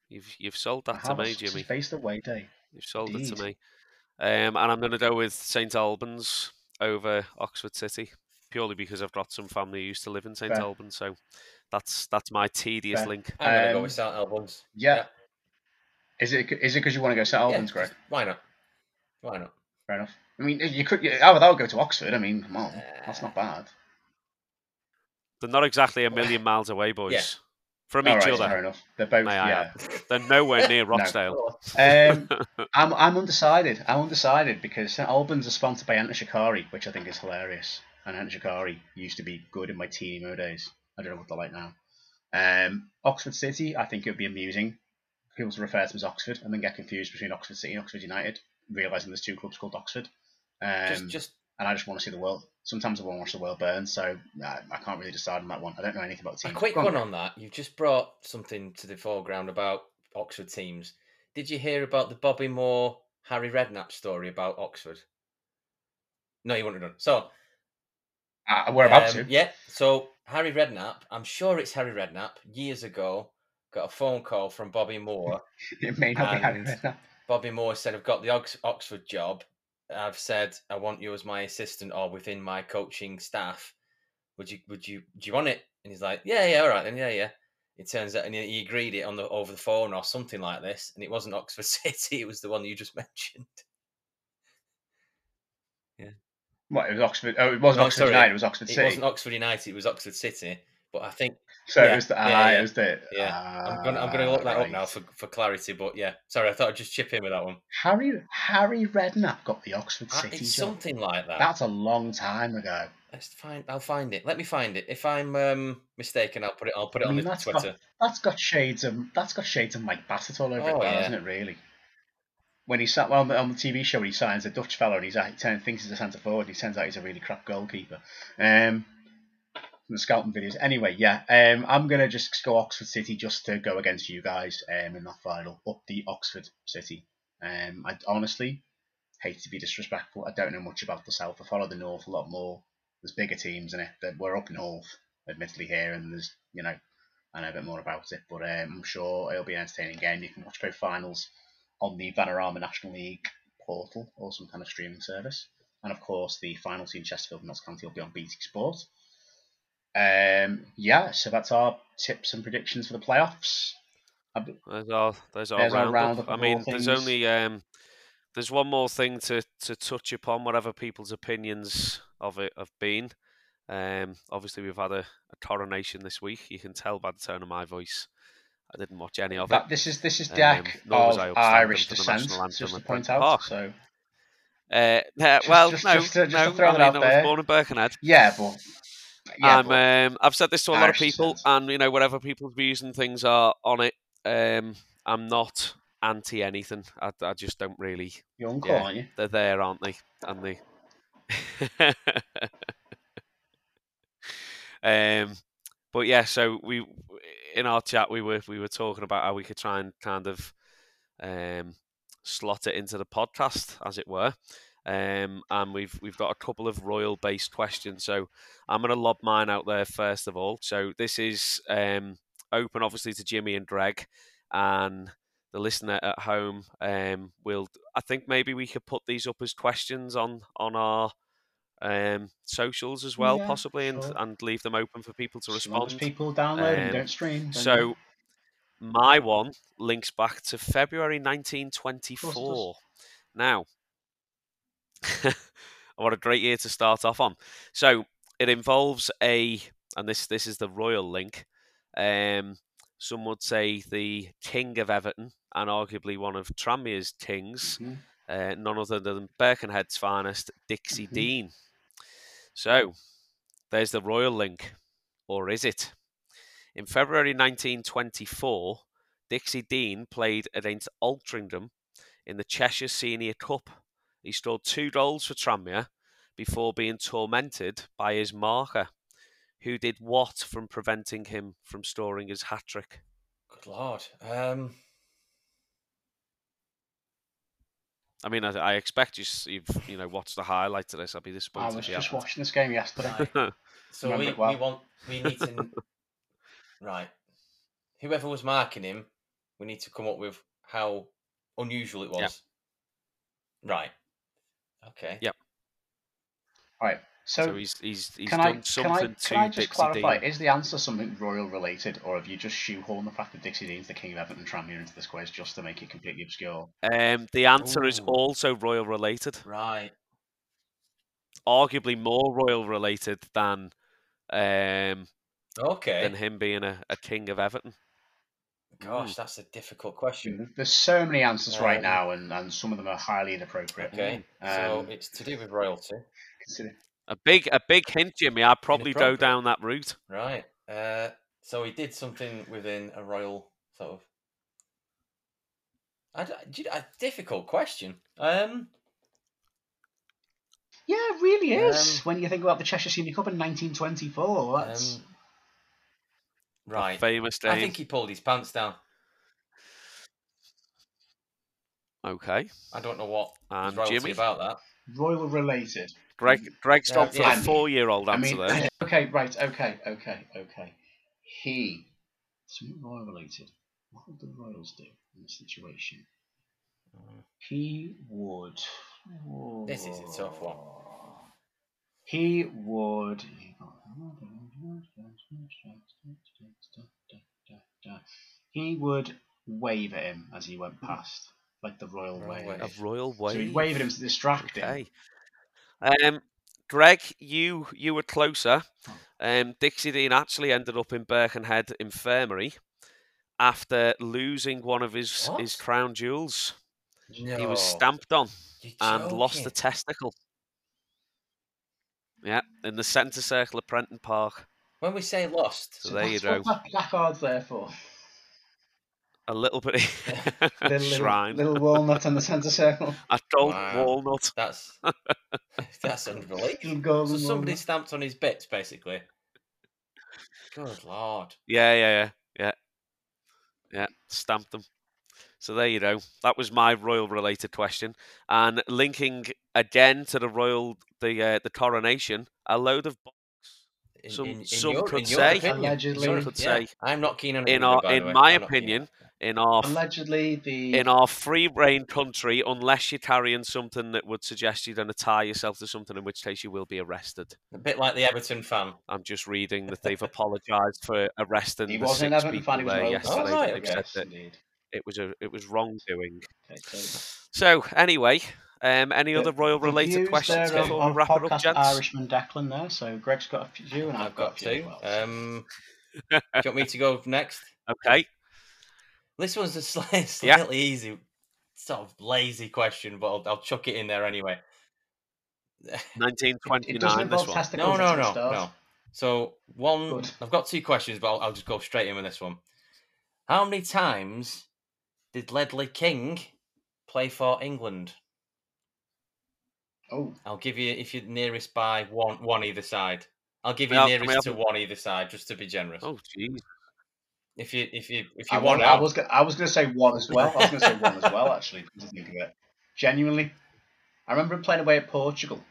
[SPEAKER 3] You've you've sold that to me, Jimmy.
[SPEAKER 1] Based away day.
[SPEAKER 3] You've sold Indeed. it to me. Um, and I'm going to go with St Albans over Oxford City purely because I've got some family who used to live in St Albans, so that's that's my tedious
[SPEAKER 2] Fair.
[SPEAKER 3] link.
[SPEAKER 2] I'm going to go with St Albans.
[SPEAKER 1] Yeah. yeah. Is it is it because you want to go to St Albans, yeah, Greg?
[SPEAKER 2] Why not? Why not?
[SPEAKER 1] Fair enough. I mean, you could. I would, I would go to Oxford. I mean, come on, uh, that's not bad.
[SPEAKER 3] they're not exactly a million miles away, boys, from
[SPEAKER 1] All
[SPEAKER 3] each
[SPEAKER 1] right,
[SPEAKER 3] other.
[SPEAKER 1] fair enough. They're both
[SPEAKER 3] May
[SPEAKER 1] yeah.
[SPEAKER 3] They're nowhere near Rochdale.
[SPEAKER 1] Um, I'm I'm undecided. I'm undecided because St Albans are sponsored by Enter Shikari, which I think is hilarious. And Enter Shikari used to be good in my teeny mo days. I don't know what they're like now. Um, Oxford City, I think it would be amusing. People to refer to them as Oxford and then get confused between Oxford City and Oxford United, realizing there's two clubs called Oxford. Um,
[SPEAKER 2] just, just
[SPEAKER 1] and I just want to see the world. Sometimes I want to watch the world burn, so I, I can't really decide on that one. I don't know anything about the
[SPEAKER 2] a quick one on that. You've just brought something to the foreground about Oxford teams. Did you hear about the Bobby Moore, Harry Redknapp story about Oxford? No, you wouldn't have done. So,
[SPEAKER 1] Uh, we're about
[SPEAKER 2] um,
[SPEAKER 1] to.
[SPEAKER 2] Yeah. So Harry Redknapp, I'm sure it's Harry Redknapp. Years ago, got a phone call from Bobby Moore.
[SPEAKER 1] It may not be Harry Redknapp.
[SPEAKER 2] Bobby Moore said, "I've got the Ox- Oxford job. I've said I want you as my assistant or within my coaching staff. Would you? Would you? Do you want it?" And he's like, "Yeah, yeah, all right, then, yeah, yeah." It turns out, and he agreed it on the over the phone or something like this, and it wasn't Oxford City; it was the one you just mentioned. Yeah.
[SPEAKER 1] What, it was Oxford. Oh, it wasn't
[SPEAKER 2] No,
[SPEAKER 1] Oxford
[SPEAKER 2] sorry.
[SPEAKER 1] United, it was Oxford
[SPEAKER 2] It wasn't Oxford United; it was Oxford City. But I think
[SPEAKER 1] so
[SPEAKER 2] yeah,
[SPEAKER 1] it was the.
[SPEAKER 2] yeah,
[SPEAKER 1] ah,
[SPEAKER 2] yeah.
[SPEAKER 1] it was the.
[SPEAKER 2] Yeah. I'm gonna I'm gonna look that
[SPEAKER 1] ah,
[SPEAKER 2] up now for for clarity. But yeah, sorry, I thought I'd just chip in with that one.
[SPEAKER 1] Harry Harry Redknapp got the Oxford
[SPEAKER 2] Uh,
[SPEAKER 1] City
[SPEAKER 2] It's
[SPEAKER 1] job.
[SPEAKER 2] something like that.
[SPEAKER 1] That's a long time ago.
[SPEAKER 2] Let's find. I'll find it. Let me find it. If I'm um, mistaken, I'll put it. I'll put it
[SPEAKER 1] I
[SPEAKER 2] on the
[SPEAKER 1] that's
[SPEAKER 2] Twitter.
[SPEAKER 1] got that's got shades of that's got shades of Mike Bassett all over
[SPEAKER 2] Oh,
[SPEAKER 1] it, now, hasn't it? Really. When he sat well, on, the, on the TV show, he signs a Dutch fella, and he's he thinks he's a centre forward. He turns out he's a really crap goalkeeper. Um, from the scouting videos. Anyway, yeah, um, I'm gonna just go Oxford City just to go against you guys um, in that final. Up the Oxford City. Um, I honestly hate to be disrespectful. I don't know much about the south. I follow the north a lot more. There's bigger teams in it. That we're up north, admittedly here, and there's you know I know a bit more about it. But um, I'm sure it'll be an entertaining game. You can watch both finals on the Vanarama National League portal or some kind of streaming service. And of course, the final between Chesterfield and Notts County will be on BT Sport. Um, yeah, so that's our tips and predictions for the playoffs.
[SPEAKER 3] There's our there's our
[SPEAKER 1] There's our
[SPEAKER 3] roundup.
[SPEAKER 1] roundup
[SPEAKER 3] I
[SPEAKER 1] of all
[SPEAKER 3] mean, there's only um, there's one more thing to, to touch upon, whatever people's opinions of it have been. Um, obviously, we've had a, a coronation this week. You can tell by the tone of my voice. I didn't watch any of it.
[SPEAKER 1] That, this is this is
[SPEAKER 3] Um,
[SPEAKER 1] Jack of Irish descent, just to point out.
[SPEAKER 3] Park.
[SPEAKER 1] So
[SPEAKER 3] Uh,
[SPEAKER 1] Just-
[SPEAKER 3] well,
[SPEAKER 1] just-
[SPEAKER 3] no,
[SPEAKER 1] just to- just to
[SPEAKER 3] no.
[SPEAKER 1] throw
[SPEAKER 3] I
[SPEAKER 1] that
[SPEAKER 3] mean,
[SPEAKER 1] out
[SPEAKER 3] I
[SPEAKER 1] there.
[SPEAKER 3] was born in Birkenhead.
[SPEAKER 1] yeah, but yeah,
[SPEAKER 3] um, I've said this to a lot of people, and you know, whatever people's views and things are on it, um, I'm not anti anything. I, I just don't really.
[SPEAKER 1] you're uncle,
[SPEAKER 3] yeah.
[SPEAKER 1] aren't you?
[SPEAKER 3] They're there, aren't they? And they. um, but yeah, so we in our chat we were we were talking about how we could try and kind of um, slot it into the podcast, as it were. Um, and we've we've got a couple of royal based questions. So I'm going to lob mine out there first of all. So this is um, open, obviously, to Jimmy and Greg, and the listener at home um, will. I think maybe we could put these up as questions on on our um, socials as well,
[SPEAKER 1] Yeah,
[SPEAKER 3] possibly, and
[SPEAKER 1] sure.
[SPEAKER 3] and leave them open for people to respond.
[SPEAKER 1] people download and
[SPEAKER 3] Um,
[SPEAKER 1] don't stream. then
[SPEAKER 3] So my one links back to February 1924. Now, what a great year to start off on. So it involves a, and this this is the royal link. Um, some would say the king of Everton, and arguably one of Tranmere's kings,
[SPEAKER 1] Mhm.
[SPEAKER 3] uh, none other than Birkenhead's finest, Dixie
[SPEAKER 1] Mhm.
[SPEAKER 3] Dean. So there's the royal link, or is it? In February 1924, Dixie Dean played against Altrincham in the Cheshire Senior Cup. He scored two goals for Tranmere before being tormented by his marker, who did what from preventing him from scoring his hat trick.
[SPEAKER 2] Good lord. Um,
[SPEAKER 3] I mean, I, I expect you, you've you know watched the highlights of this. I'd be disappointed. I was
[SPEAKER 1] just
[SPEAKER 3] haven't.
[SPEAKER 1] watching this game yesterday.
[SPEAKER 2] So we,
[SPEAKER 1] well.
[SPEAKER 2] we want we need to right. Whoever was marking him, we need to come up with how unusual it was.
[SPEAKER 3] Yeah.
[SPEAKER 2] Right. Okay.
[SPEAKER 3] Yep.
[SPEAKER 1] All right. So,
[SPEAKER 3] So, he's he's he's
[SPEAKER 1] can
[SPEAKER 3] done
[SPEAKER 1] I can
[SPEAKER 3] something
[SPEAKER 1] I
[SPEAKER 3] to
[SPEAKER 1] can I just
[SPEAKER 3] Dixie
[SPEAKER 1] clarify?
[SPEAKER 3] Dean.
[SPEAKER 1] Is the answer something royal related, or have you just shoehorned the fact that Dixie Dean's the king of Everton Tranmere into this quiz just to make it completely obscure?
[SPEAKER 3] Um, the answer is also royal related.
[SPEAKER 2] Right.
[SPEAKER 3] arguably more royal related than um,
[SPEAKER 2] Okay.
[SPEAKER 3] than him being a, a king of Everton?
[SPEAKER 2] Gosh, that's a difficult question.
[SPEAKER 1] There's so many answers right
[SPEAKER 2] Um,
[SPEAKER 1] now, and, and some of them are highly inappropriate.
[SPEAKER 2] Okay, so
[SPEAKER 1] Um,
[SPEAKER 2] it's to do with royalty,
[SPEAKER 1] Consider-
[SPEAKER 3] A big a big hint, Jimmy. I'd probably go down that route.
[SPEAKER 2] right? Uh, so he did something within a royal sort of. I, d- do you- a difficult question. Um,
[SPEAKER 1] Yeah, it really is.
[SPEAKER 2] Um,
[SPEAKER 1] when you think about the Cheshire Senior Cup in 1924, that's
[SPEAKER 2] um, right.
[SPEAKER 3] Famous
[SPEAKER 2] I think he pulled his pants down.
[SPEAKER 3] Okay.
[SPEAKER 2] I don't know what
[SPEAKER 3] And Jimmy?
[SPEAKER 2] about that.
[SPEAKER 1] royal related.
[SPEAKER 3] Greg Greg's
[SPEAKER 2] Yeah,
[SPEAKER 3] for
[SPEAKER 2] yeah.
[SPEAKER 3] a four year old
[SPEAKER 1] I
[SPEAKER 3] answer
[SPEAKER 1] mean,
[SPEAKER 3] there.
[SPEAKER 1] okay, right, okay, okay, okay. He, something royal related. What would the royals do in this situation? He would.
[SPEAKER 2] This is a tough one.
[SPEAKER 1] He would. He would wave at him as he went past, like the royal
[SPEAKER 2] Royal
[SPEAKER 1] wave.
[SPEAKER 2] wave.
[SPEAKER 3] A royal
[SPEAKER 1] So he'd
[SPEAKER 3] wave.
[SPEAKER 1] wave at him to distract him.
[SPEAKER 3] Um, Greg, you you were closer. Um, Dixie Dean actually ended up in Birkenhead Infirmary after losing one of his his crown jewels. He was stamped on and lost a testicle. Yeah, in the centre circle of Prenton Park.
[SPEAKER 2] When we say lost,
[SPEAKER 3] So there you go.
[SPEAKER 1] what that placard's there for.
[SPEAKER 3] A little bit
[SPEAKER 1] Little, little,
[SPEAKER 3] shrine.
[SPEAKER 1] little walnut on the centre circle.
[SPEAKER 3] Adult
[SPEAKER 2] Wow.
[SPEAKER 3] walnut.
[SPEAKER 2] that's that's unbelievable. So somebody
[SPEAKER 1] walnut.
[SPEAKER 2] stamped on his bits, basically. Good lord.
[SPEAKER 3] Yeah, yeah, yeah, yeah, yeah. Stamped them. So there you go. That was my royal related question, and linking again to the royal, the uh, the coronation. A load of books.
[SPEAKER 2] In,
[SPEAKER 3] Some-
[SPEAKER 2] in, in
[SPEAKER 3] some
[SPEAKER 2] your,
[SPEAKER 3] could
[SPEAKER 2] in
[SPEAKER 3] say-
[SPEAKER 2] opinion.
[SPEAKER 1] Allegedly.
[SPEAKER 2] Some
[SPEAKER 3] could
[SPEAKER 2] yeah,
[SPEAKER 3] say-
[SPEAKER 2] I'm not keen on it
[SPEAKER 3] In our- in
[SPEAKER 2] way.
[SPEAKER 3] my
[SPEAKER 2] I'm not keen on
[SPEAKER 3] opinion, in our
[SPEAKER 1] Allegedly, the
[SPEAKER 3] in our free reign country, unless you're carrying something that would suggest you're going to tie yourself to something, in which case you will be arrested.
[SPEAKER 2] a bit like the Everton fan.
[SPEAKER 3] I'm just reading that they've apologised for arresting
[SPEAKER 1] he
[SPEAKER 3] the
[SPEAKER 1] wasn't
[SPEAKER 3] six
[SPEAKER 1] Everton
[SPEAKER 3] people
[SPEAKER 1] fan. He was
[SPEAKER 3] there
[SPEAKER 1] oh,
[SPEAKER 3] yesterday.
[SPEAKER 2] Oh, right,
[SPEAKER 3] They've said
[SPEAKER 1] Yes,
[SPEAKER 3] that it was a it was wrongdoing.
[SPEAKER 1] Okay, so
[SPEAKER 3] So anyway, um, any
[SPEAKER 1] the-
[SPEAKER 3] other royal
[SPEAKER 1] the
[SPEAKER 3] related
[SPEAKER 1] views
[SPEAKER 3] questions
[SPEAKER 1] there
[SPEAKER 3] before
[SPEAKER 1] on
[SPEAKER 3] we wrap it up, gents?
[SPEAKER 1] Irishman Declan there. So Greg's got a few, and I've,
[SPEAKER 2] I've got
[SPEAKER 1] a few
[SPEAKER 2] two.
[SPEAKER 1] well,
[SPEAKER 2] Um, do you want me to go next?
[SPEAKER 3] Okay,
[SPEAKER 2] This one's a slightly, slightly easy, sort of lazy question, but I'll, I'll chuck it in there anyway.
[SPEAKER 1] It- it
[SPEAKER 3] 1929. This one.
[SPEAKER 2] No, no, no,
[SPEAKER 1] start.
[SPEAKER 2] no. So one,
[SPEAKER 1] Good.
[SPEAKER 2] I've got two questions, but I'll, I'll just go straight in with this one. How many times did Ledley King play for England?
[SPEAKER 1] Oh,
[SPEAKER 2] I'll give you if you're nearest by one, one either side. I'll give you
[SPEAKER 3] Well,
[SPEAKER 2] nearest to one either side, just to be generous.
[SPEAKER 3] Oh, jeez.
[SPEAKER 2] If you, if you, if you
[SPEAKER 1] wa-
[SPEAKER 2] want
[SPEAKER 1] I
[SPEAKER 2] out,
[SPEAKER 1] was go- I was going to say one as well. I was going to say one as well. Actually, to think of it, genuinely, I remember him playing away at Portugal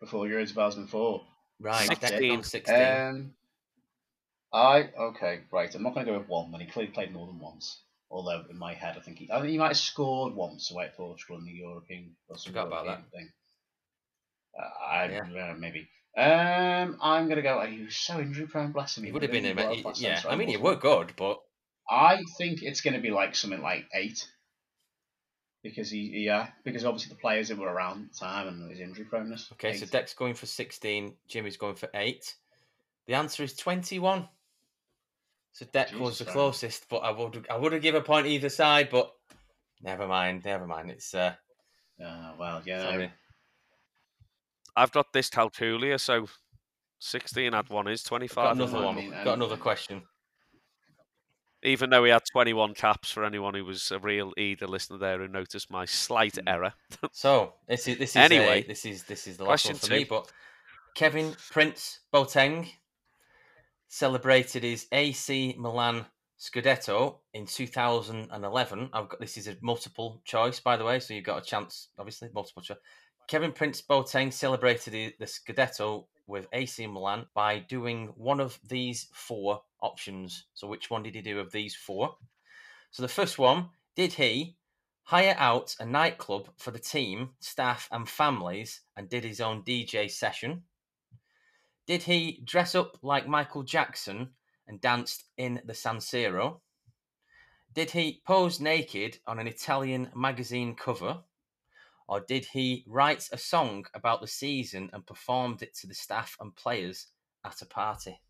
[SPEAKER 1] before Euro 2004.
[SPEAKER 2] right? Declan
[SPEAKER 3] 16.
[SPEAKER 2] sixteen.
[SPEAKER 1] Um, I okay, right. I'm not going to go with one when he clearly played more than once. Although in my head, I think he, I think he might have scored once away at Portugal in the European. Or some
[SPEAKER 2] Forgot about
[SPEAKER 1] European Thing. Uh, I
[SPEAKER 2] Yeah.
[SPEAKER 1] uh, maybe. Um, I'm going to go. He was so injury prone, bless him.
[SPEAKER 2] He would have been, a, he- yeah. I mean, he were good, but
[SPEAKER 1] I think it's going to be like something like eight. Because he, yeah, because obviously the players that were around at the time and his injury proneness.
[SPEAKER 2] okay. So
[SPEAKER 1] Eight.
[SPEAKER 2] Dec's going for sixteen. Jimmy's going for eight. The answer is twenty-one. So Dec was the closest, but I would, I would have given a point either side, but never mind, never mind. It's uh,
[SPEAKER 1] Uh, well, yeah.
[SPEAKER 2] sorry.
[SPEAKER 3] I've got dyscalculia, so 16 add one is twenty five.
[SPEAKER 2] Got
[SPEAKER 3] 25.
[SPEAKER 2] another
[SPEAKER 1] I
[SPEAKER 2] one. Got another question.
[SPEAKER 3] Even though we had 21 caps for anyone who was a real eager listener there who noticed my slight
[SPEAKER 1] Mm.
[SPEAKER 3] error.
[SPEAKER 2] So this is this is
[SPEAKER 3] Anyway,
[SPEAKER 2] a- this is this is the last one for me. But Kevin Prince Boateng celebrated his AC Milan Scudetto in 2011. I've got this is a multiple choice, by the way, so you've got a chance. Obviously, multiple choice. Kevin Prince Boateng celebrated the, the Scudetto with AC Milan by doing one of these four options. So, which one did he do of these four? So, the first one did he hire out a nightclub for the team, staff, and families and did his own DJ session? Did he dress up like Michael Jackson and danced in the San Siro? Did he pose naked on an Italian magazine cover? Or did he write a song about the season and performed it to the staff and players at a party?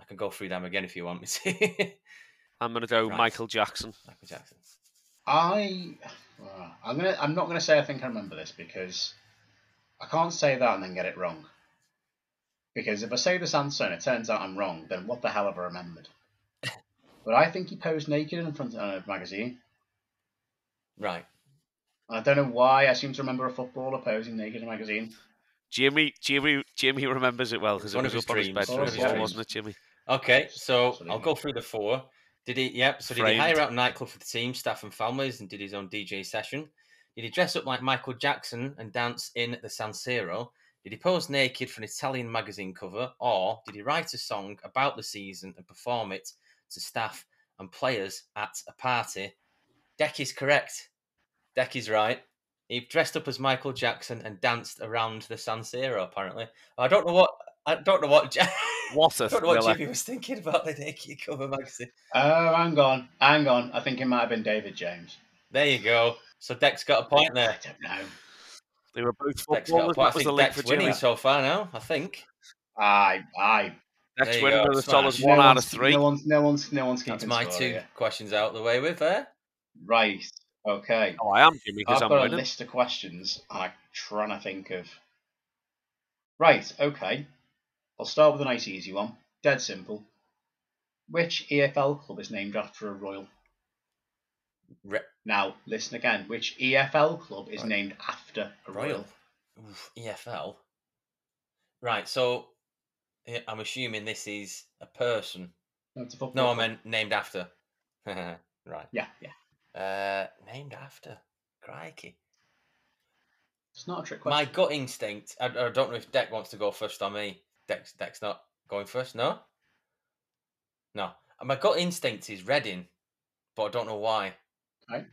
[SPEAKER 2] I can go through them again if you want me to.
[SPEAKER 3] I'm going to go
[SPEAKER 2] Right.
[SPEAKER 3] Michael Jackson.
[SPEAKER 2] Michael Jackson.
[SPEAKER 1] I, uh, I'm gonna, I'm not gonna say I think I remember this because I can't say that and then get it wrong. Because if I say this answer and it turns out I'm wrong, then what the hell have I remembered? but I think he posed naked in front of a magazine.
[SPEAKER 2] Right.
[SPEAKER 1] And I don't know why. I seem to remember a footballer posing naked in a magazine.
[SPEAKER 3] Jimmy, Jimmy, Jimmy remembers it well because it was
[SPEAKER 2] of his
[SPEAKER 3] up on his
[SPEAKER 2] dreams,
[SPEAKER 1] one
[SPEAKER 3] bedroom
[SPEAKER 1] of his
[SPEAKER 3] wall,
[SPEAKER 1] dreams.
[SPEAKER 3] wasn't it, Jimmy?
[SPEAKER 2] Okay, so
[SPEAKER 1] Absolutely.
[SPEAKER 2] I'll go through the four. Did he? Yep. So did he hire out a nightclub for the team, staff, and families, and did his own DJ session? Did he dress up like Michael Jackson and dance in the San Siro? Did he pose naked for an Italian magazine cover, or did he write a song about the season and perform it to staff and players at a party? Dec is correct. Dec is right. He dressed up as Michael Jackson and danced around the San Siro. Apparently, I don't know what. I don't know what. Ja-
[SPEAKER 3] What a
[SPEAKER 2] I don't know what
[SPEAKER 3] thriller.
[SPEAKER 2] Jimmy was thinking about the naked cover magazine.
[SPEAKER 1] Oh, hang on, hang on. I think it might have been David James.
[SPEAKER 2] There you go. So Dec's got a point there.
[SPEAKER 1] I don't know.
[SPEAKER 3] They were both
[SPEAKER 2] Dec's got
[SPEAKER 3] footballers.
[SPEAKER 2] point. I
[SPEAKER 3] That was
[SPEAKER 2] think
[SPEAKER 3] the link
[SPEAKER 2] Dec's
[SPEAKER 3] for Jimmy.
[SPEAKER 2] winning so far now. I think
[SPEAKER 1] Aye, aye.
[SPEAKER 2] There
[SPEAKER 3] Next
[SPEAKER 2] you
[SPEAKER 3] winning
[SPEAKER 2] go,
[SPEAKER 3] with a
[SPEAKER 2] smash.
[SPEAKER 3] solid
[SPEAKER 1] No
[SPEAKER 3] one out of three.
[SPEAKER 1] No one's, no one's, no one's keeping
[SPEAKER 2] that's my
[SPEAKER 1] score
[SPEAKER 2] two
[SPEAKER 1] here.
[SPEAKER 2] questions out the way with eh? there.
[SPEAKER 1] Right. Okay.
[SPEAKER 3] Oh, I am Jimmy because
[SPEAKER 1] I've
[SPEAKER 3] I'm
[SPEAKER 1] got a list of questions and I'm trying to think of. Right, okay. I'll start with a nice easy one. Dead simple. Which EFL club is named after a royal?
[SPEAKER 2] Re-
[SPEAKER 1] Now, listen again. Which EFL club is
[SPEAKER 2] Right.
[SPEAKER 1] named after a royal?
[SPEAKER 2] Royal Oof, EFL. Right. So I'm assuming this is a person.
[SPEAKER 1] No, it's a football
[SPEAKER 2] No, I meant named after. right.
[SPEAKER 1] Yeah, yeah.
[SPEAKER 2] Uh, named after. Crikey.
[SPEAKER 1] It's not a trick question.
[SPEAKER 2] My gut instinct. I, I don't know if Dec wants to go first on me. Dec's Dec's not going first. No. No. My gut instinct is Reading, but I don't know why.
[SPEAKER 1] Okay.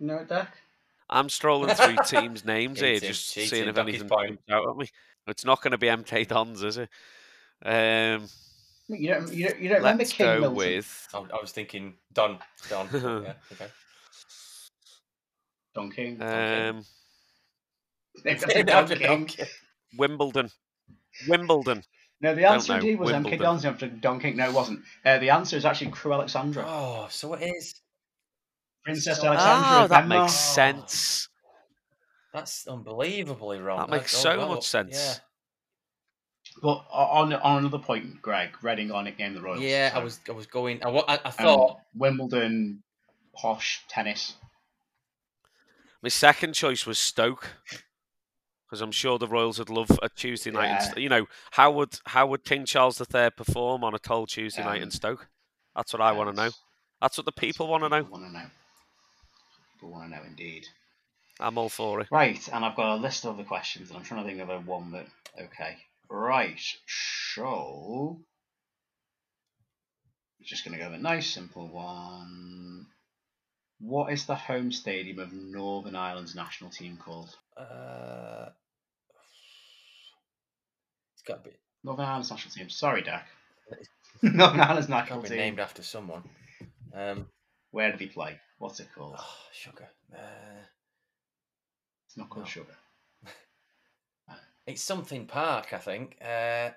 [SPEAKER 1] You know it, Dec?
[SPEAKER 3] I'm strolling through teams' names here, just
[SPEAKER 2] cheating,
[SPEAKER 3] seeing if
[SPEAKER 2] Ducky's
[SPEAKER 3] anything
[SPEAKER 2] point.
[SPEAKER 3] jumps out at me. It's not going to be MK Dons, is it? Um,
[SPEAKER 1] You don't, you don't, you don't remember
[SPEAKER 3] let's
[SPEAKER 1] King
[SPEAKER 3] go
[SPEAKER 1] Milton?
[SPEAKER 3] with.
[SPEAKER 2] I, I was thinking Don. Don. yeah. Okay.
[SPEAKER 1] Don King.
[SPEAKER 3] Um,
[SPEAKER 1] Named
[SPEAKER 2] Named
[SPEAKER 1] after
[SPEAKER 2] after
[SPEAKER 1] Don
[SPEAKER 2] Don
[SPEAKER 1] King.
[SPEAKER 2] King.
[SPEAKER 3] Wimbledon. Wimbledon.
[SPEAKER 1] No, the answer indeed was MK
[SPEAKER 3] Wimbledon.
[SPEAKER 1] Dons after Don King. No, it wasn't. Uh, the answer is actually Crewe Alexandra.
[SPEAKER 2] Oh, so it is.
[SPEAKER 1] Princess
[SPEAKER 2] so-
[SPEAKER 1] Alexandra
[SPEAKER 3] Oh, that
[SPEAKER 1] Denmark.
[SPEAKER 3] makes sense.
[SPEAKER 2] That's unbelievably wrong.
[SPEAKER 3] That makes so
[SPEAKER 2] oh, wow.
[SPEAKER 3] much sense.
[SPEAKER 1] But on on another point, Greg, Reading are nicknamed the Royals.
[SPEAKER 2] yeah. I was, I was going. I, wa- I, I
[SPEAKER 1] um,
[SPEAKER 2] thought.
[SPEAKER 1] Wimbledon, posh tennis.
[SPEAKER 3] My second choice was Stoke. Because I'm sure the Royals would love a Tuesday night.
[SPEAKER 1] Yeah.
[SPEAKER 3] St- you know, how would how would King Charles III perform on a cold Tuesday night in
[SPEAKER 1] Um,
[SPEAKER 3] Stoke? That's what I want to know. That's what the people want to know.
[SPEAKER 1] Want to know. People want to know indeed.
[SPEAKER 3] I'm all for it.
[SPEAKER 1] Right, and I've got a list of the questions, and I'm trying to think of a one that. Okay, right. So, just going to go with a nice, simple one. What is the home stadium of Northern Ireland's national team called?
[SPEAKER 2] Uh, it's got to be,
[SPEAKER 1] Northern Ireland's national team. Sorry, Dak. Northern Ireland's national
[SPEAKER 2] to be
[SPEAKER 1] team.
[SPEAKER 2] named after someone. Um,
[SPEAKER 1] Where did he play? What's it called?
[SPEAKER 2] oh, sugar. Uh,
[SPEAKER 1] It's not called
[SPEAKER 2] no.
[SPEAKER 1] Sugar.
[SPEAKER 2] It's something Park, I think. Uh,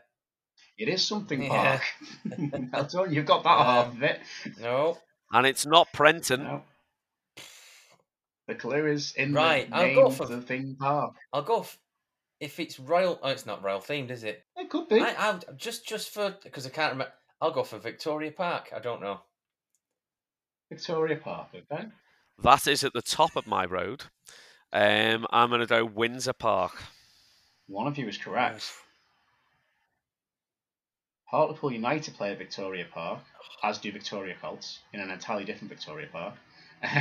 [SPEAKER 1] It is something
[SPEAKER 2] Yeah.
[SPEAKER 1] Park. well done, you've got that half of it.
[SPEAKER 2] no,
[SPEAKER 3] And it's not Prenton.
[SPEAKER 1] No. The clue is in
[SPEAKER 2] Right,
[SPEAKER 1] the
[SPEAKER 2] I'll
[SPEAKER 1] name
[SPEAKER 2] go
[SPEAKER 1] of
[SPEAKER 2] for-
[SPEAKER 1] the thing park.
[SPEAKER 2] I'll go. F- if it's royal, oh, it's not royal themed, is it?
[SPEAKER 1] It could be.
[SPEAKER 2] I, I'll just just for because I can't remember. I'll go for Victoria Park. I don't know.
[SPEAKER 1] Victoria Park, okay?
[SPEAKER 3] That is at the top of my road. Um, I'm going to go Windsor Park.
[SPEAKER 1] One of you is correct. Hartlepool United play at Victoria Park, as do Victoria Colts, in an entirely different Victoria Park.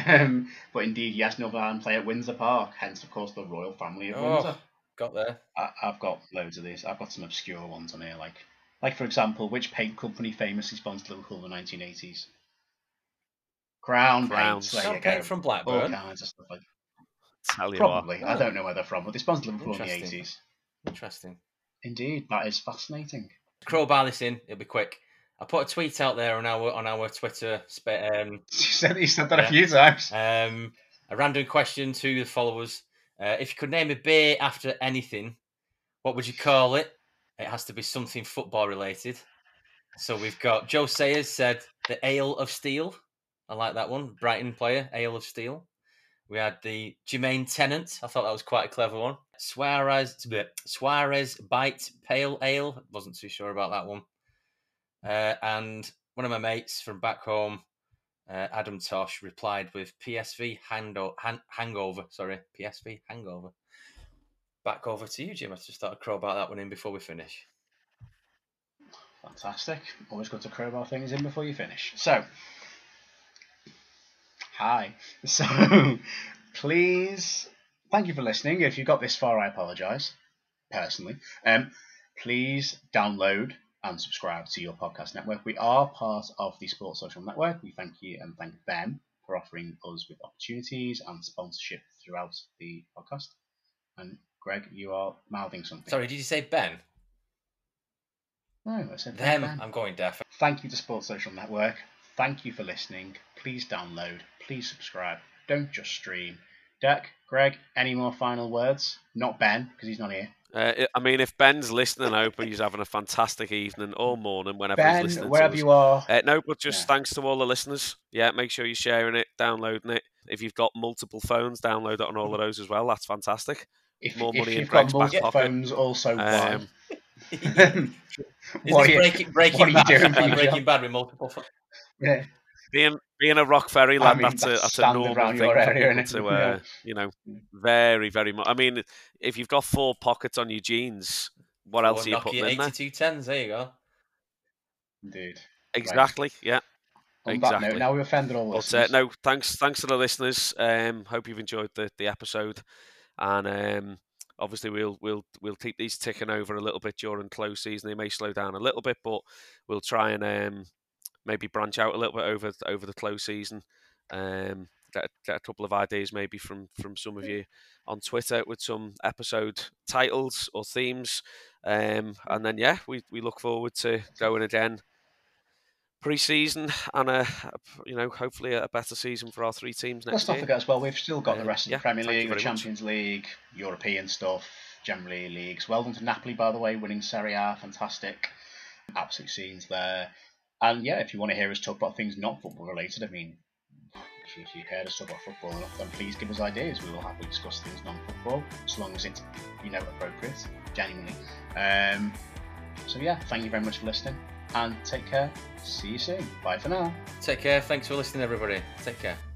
[SPEAKER 1] Um, but indeed, yes, Northern Ireland play at Windsor Park, hence, of course, the royal family of
[SPEAKER 2] Oh.
[SPEAKER 1] Windsor.
[SPEAKER 2] Got there.
[SPEAKER 1] I, I've got loads of these. I've got some obscure ones on here, like, like for example, which paint company famously sponsored Liverpool in the 1980s? Crown
[SPEAKER 3] Crowns.
[SPEAKER 1] Paints. There
[SPEAKER 2] Crown
[SPEAKER 1] you go.
[SPEAKER 2] Paint from
[SPEAKER 1] All kinds of stuff like
[SPEAKER 3] Tell you
[SPEAKER 1] Probably. I
[SPEAKER 2] Oh.
[SPEAKER 1] don't know where they're from, but they sponsored Liverpool in the
[SPEAKER 2] Interesting.
[SPEAKER 1] 80s.
[SPEAKER 2] Interesting.
[SPEAKER 1] Indeed, that is fascinating.
[SPEAKER 2] Crowbar this in. It'll be quick. I put a tweet out there on our on our Twitter. Um,
[SPEAKER 1] You said, you said that
[SPEAKER 2] Yeah.
[SPEAKER 1] a few times.
[SPEAKER 2] um, a random question to the followers. Uh, if you could name a beer after anything, what would you call it? It has to be something football related. So we've got Joe Sayers said the Ale of Steel. I like that one. Brighton player, Ale of Steel. We had the Jermaine Tennant. I thought that was quite a clever one. Suarez, Suarez Bite Pale Ale. Wasn't too sure about that one. Uh, and one of my mates from back home, uh, Adam Tosh, replied with PSV hando- han- hangover. Sorry, PSV hangover. Back over to you, Jim. I just thought I'd crowbar that one in before we finish.
[SPEAKER 1] Fantastic. Always good to crowbar things in before you finish. So, hi. So, please, thank you for listening. If you got this far, I apologise, personally. Um, please download and subscribe to your podcast network. We are part of the Sports Social Network. We thank you and thank them for offering us with opportunities and sponsorship throughout the podcast. And Greg, you are mouthing something.
[SPEAKER 2] Sorry, did you say Ben?
[SPEAKER 1] No, I said
[SPEAKER 2] Them.
[SPEAKER 1] Ben.
[SPEAKER 2] I'm going deaf.
[SPEAKER 1] Thank you to Sports Social Network. Thank you for listening. Please download. Please subscribe. Don't just stream. Dec, Greg, any more final words? Not Ben, because he's not here.
[SPEAKER 3] Uh, I mean, if Ben's listening, I hope he's having a fantastic evening or morning whenever
[SPEAKER 1] Ben,
[SPEAKER 3] he's listening.
[SPEAKER 1] wherever
[SPEAKER 3] to us.
[SPEAKER 1] you are,
[SPEAKER 3] Uh, no, but just
[SPEAKER 1] Yeah.
[SPEAKER 3] thanks to all the listeners. Yeah, make sure you're sharing it, downloading it. If you've got multiple phones, download it on all of those as well. That's fantastic.
[SPEAKER 1] if,
[SPEAKER 3] more
[SPEAKER 1] if
[SPEAKER 3] money in
[SPEAKER 1] you've got
[SPEAKER 3] Greg's back
[SPEAKER 1] multiple
[SPEAKER 3] pocket.
[SPEAKER 1] phones, also
[SPEAKER 3] Um,
[SPEAKER 2] Is
[SPEAKER 1] one.
[SPEAKER 2] this
[SPEAKER 1] What are you-
[SPEAKER 2] breaking, breaking
[SPEAKER 1] what are you
[SPEAKER 2] bad?
[SPEAKER 1] doing for
[SPEAKER 2] Like
[SPEAKER 1] your
[SPEAKER 2] breaking bad with multiple. pho-
[SPEAKER 1] yeah.
[SPEAKER 3] Being being a Rock Ferry
[SPEAKER 1] I mean,
[SPEAKER 3] that's a
[SPEAKER 1] that's
[SPEAKER 3] that's a normal
[SPEAKER 1] around
[SPEAKER 3] thing
[SPEAKER 1] your
[SPEAKER 3] for
[SPEAKER 1] area,
[SPEAKER 3] people to, uh, you know, very very much. I mean, if you've got four pockets on your jeans, what else
[SPEAKER 2] Or
[SPEAKER 3] are you
[SPEAKER 2] Nokia
[SPEAKER 3] putting in there?
[SPEAKER 2] 8210s. There you go.
[SPEAKER 1] Indeed.
[SPEAKER 3] Exactly. Yeah.
[SPEAKER 1] On that note,
[SPEAKER 3] Exactly.
[SPEAKER 1] now we've offended all
[SPEAKER 3] But uh, no, thanks, thanks to the listeners. Um, hope you've enjoyed the, the episode, and um, obviously we'll we'll we'll keep these ticking over a little bit during close season. They may slow down a little bit, but we'll try and um, maybe branch out a little bit over over the close season. Um, get, get a couple of ideas maybe from from some of you on Twitter with some episode titles or themes, um, and then yeah, we we look forward to going again pre-season and a you know hopefully a better season for our three teams next
[SPEAKER 1] Let's not
[SPEAKER 3] year.
[SPEAKER 1] forget as well, we've still got the
[SPEAKER 3] Um,
[SPEAKER 1] rest of
[SPEAKER 3] yeah,
[SPEAKER 1] the Premier League, the
[SPEAKER 3] very much.
[SPEAKER 1] Champions League, European stuff, generally leagues. Well done to Napoli, by the way, winning Serie A, fantastic. Absolute scenes there. And yeah, if you want to hear us talk about things not football related, I mean, if you- if you heard us talk about football enough, then please give us ideas. We will happily discuss things non-football, as long as it's, you know, appropriate, genuinely. Um, so yeah, thank you very much for listening, and take care. See you soon. Bye for now.
[SPEAKER 2] Take care. Thanks for listening, everybody. Take care.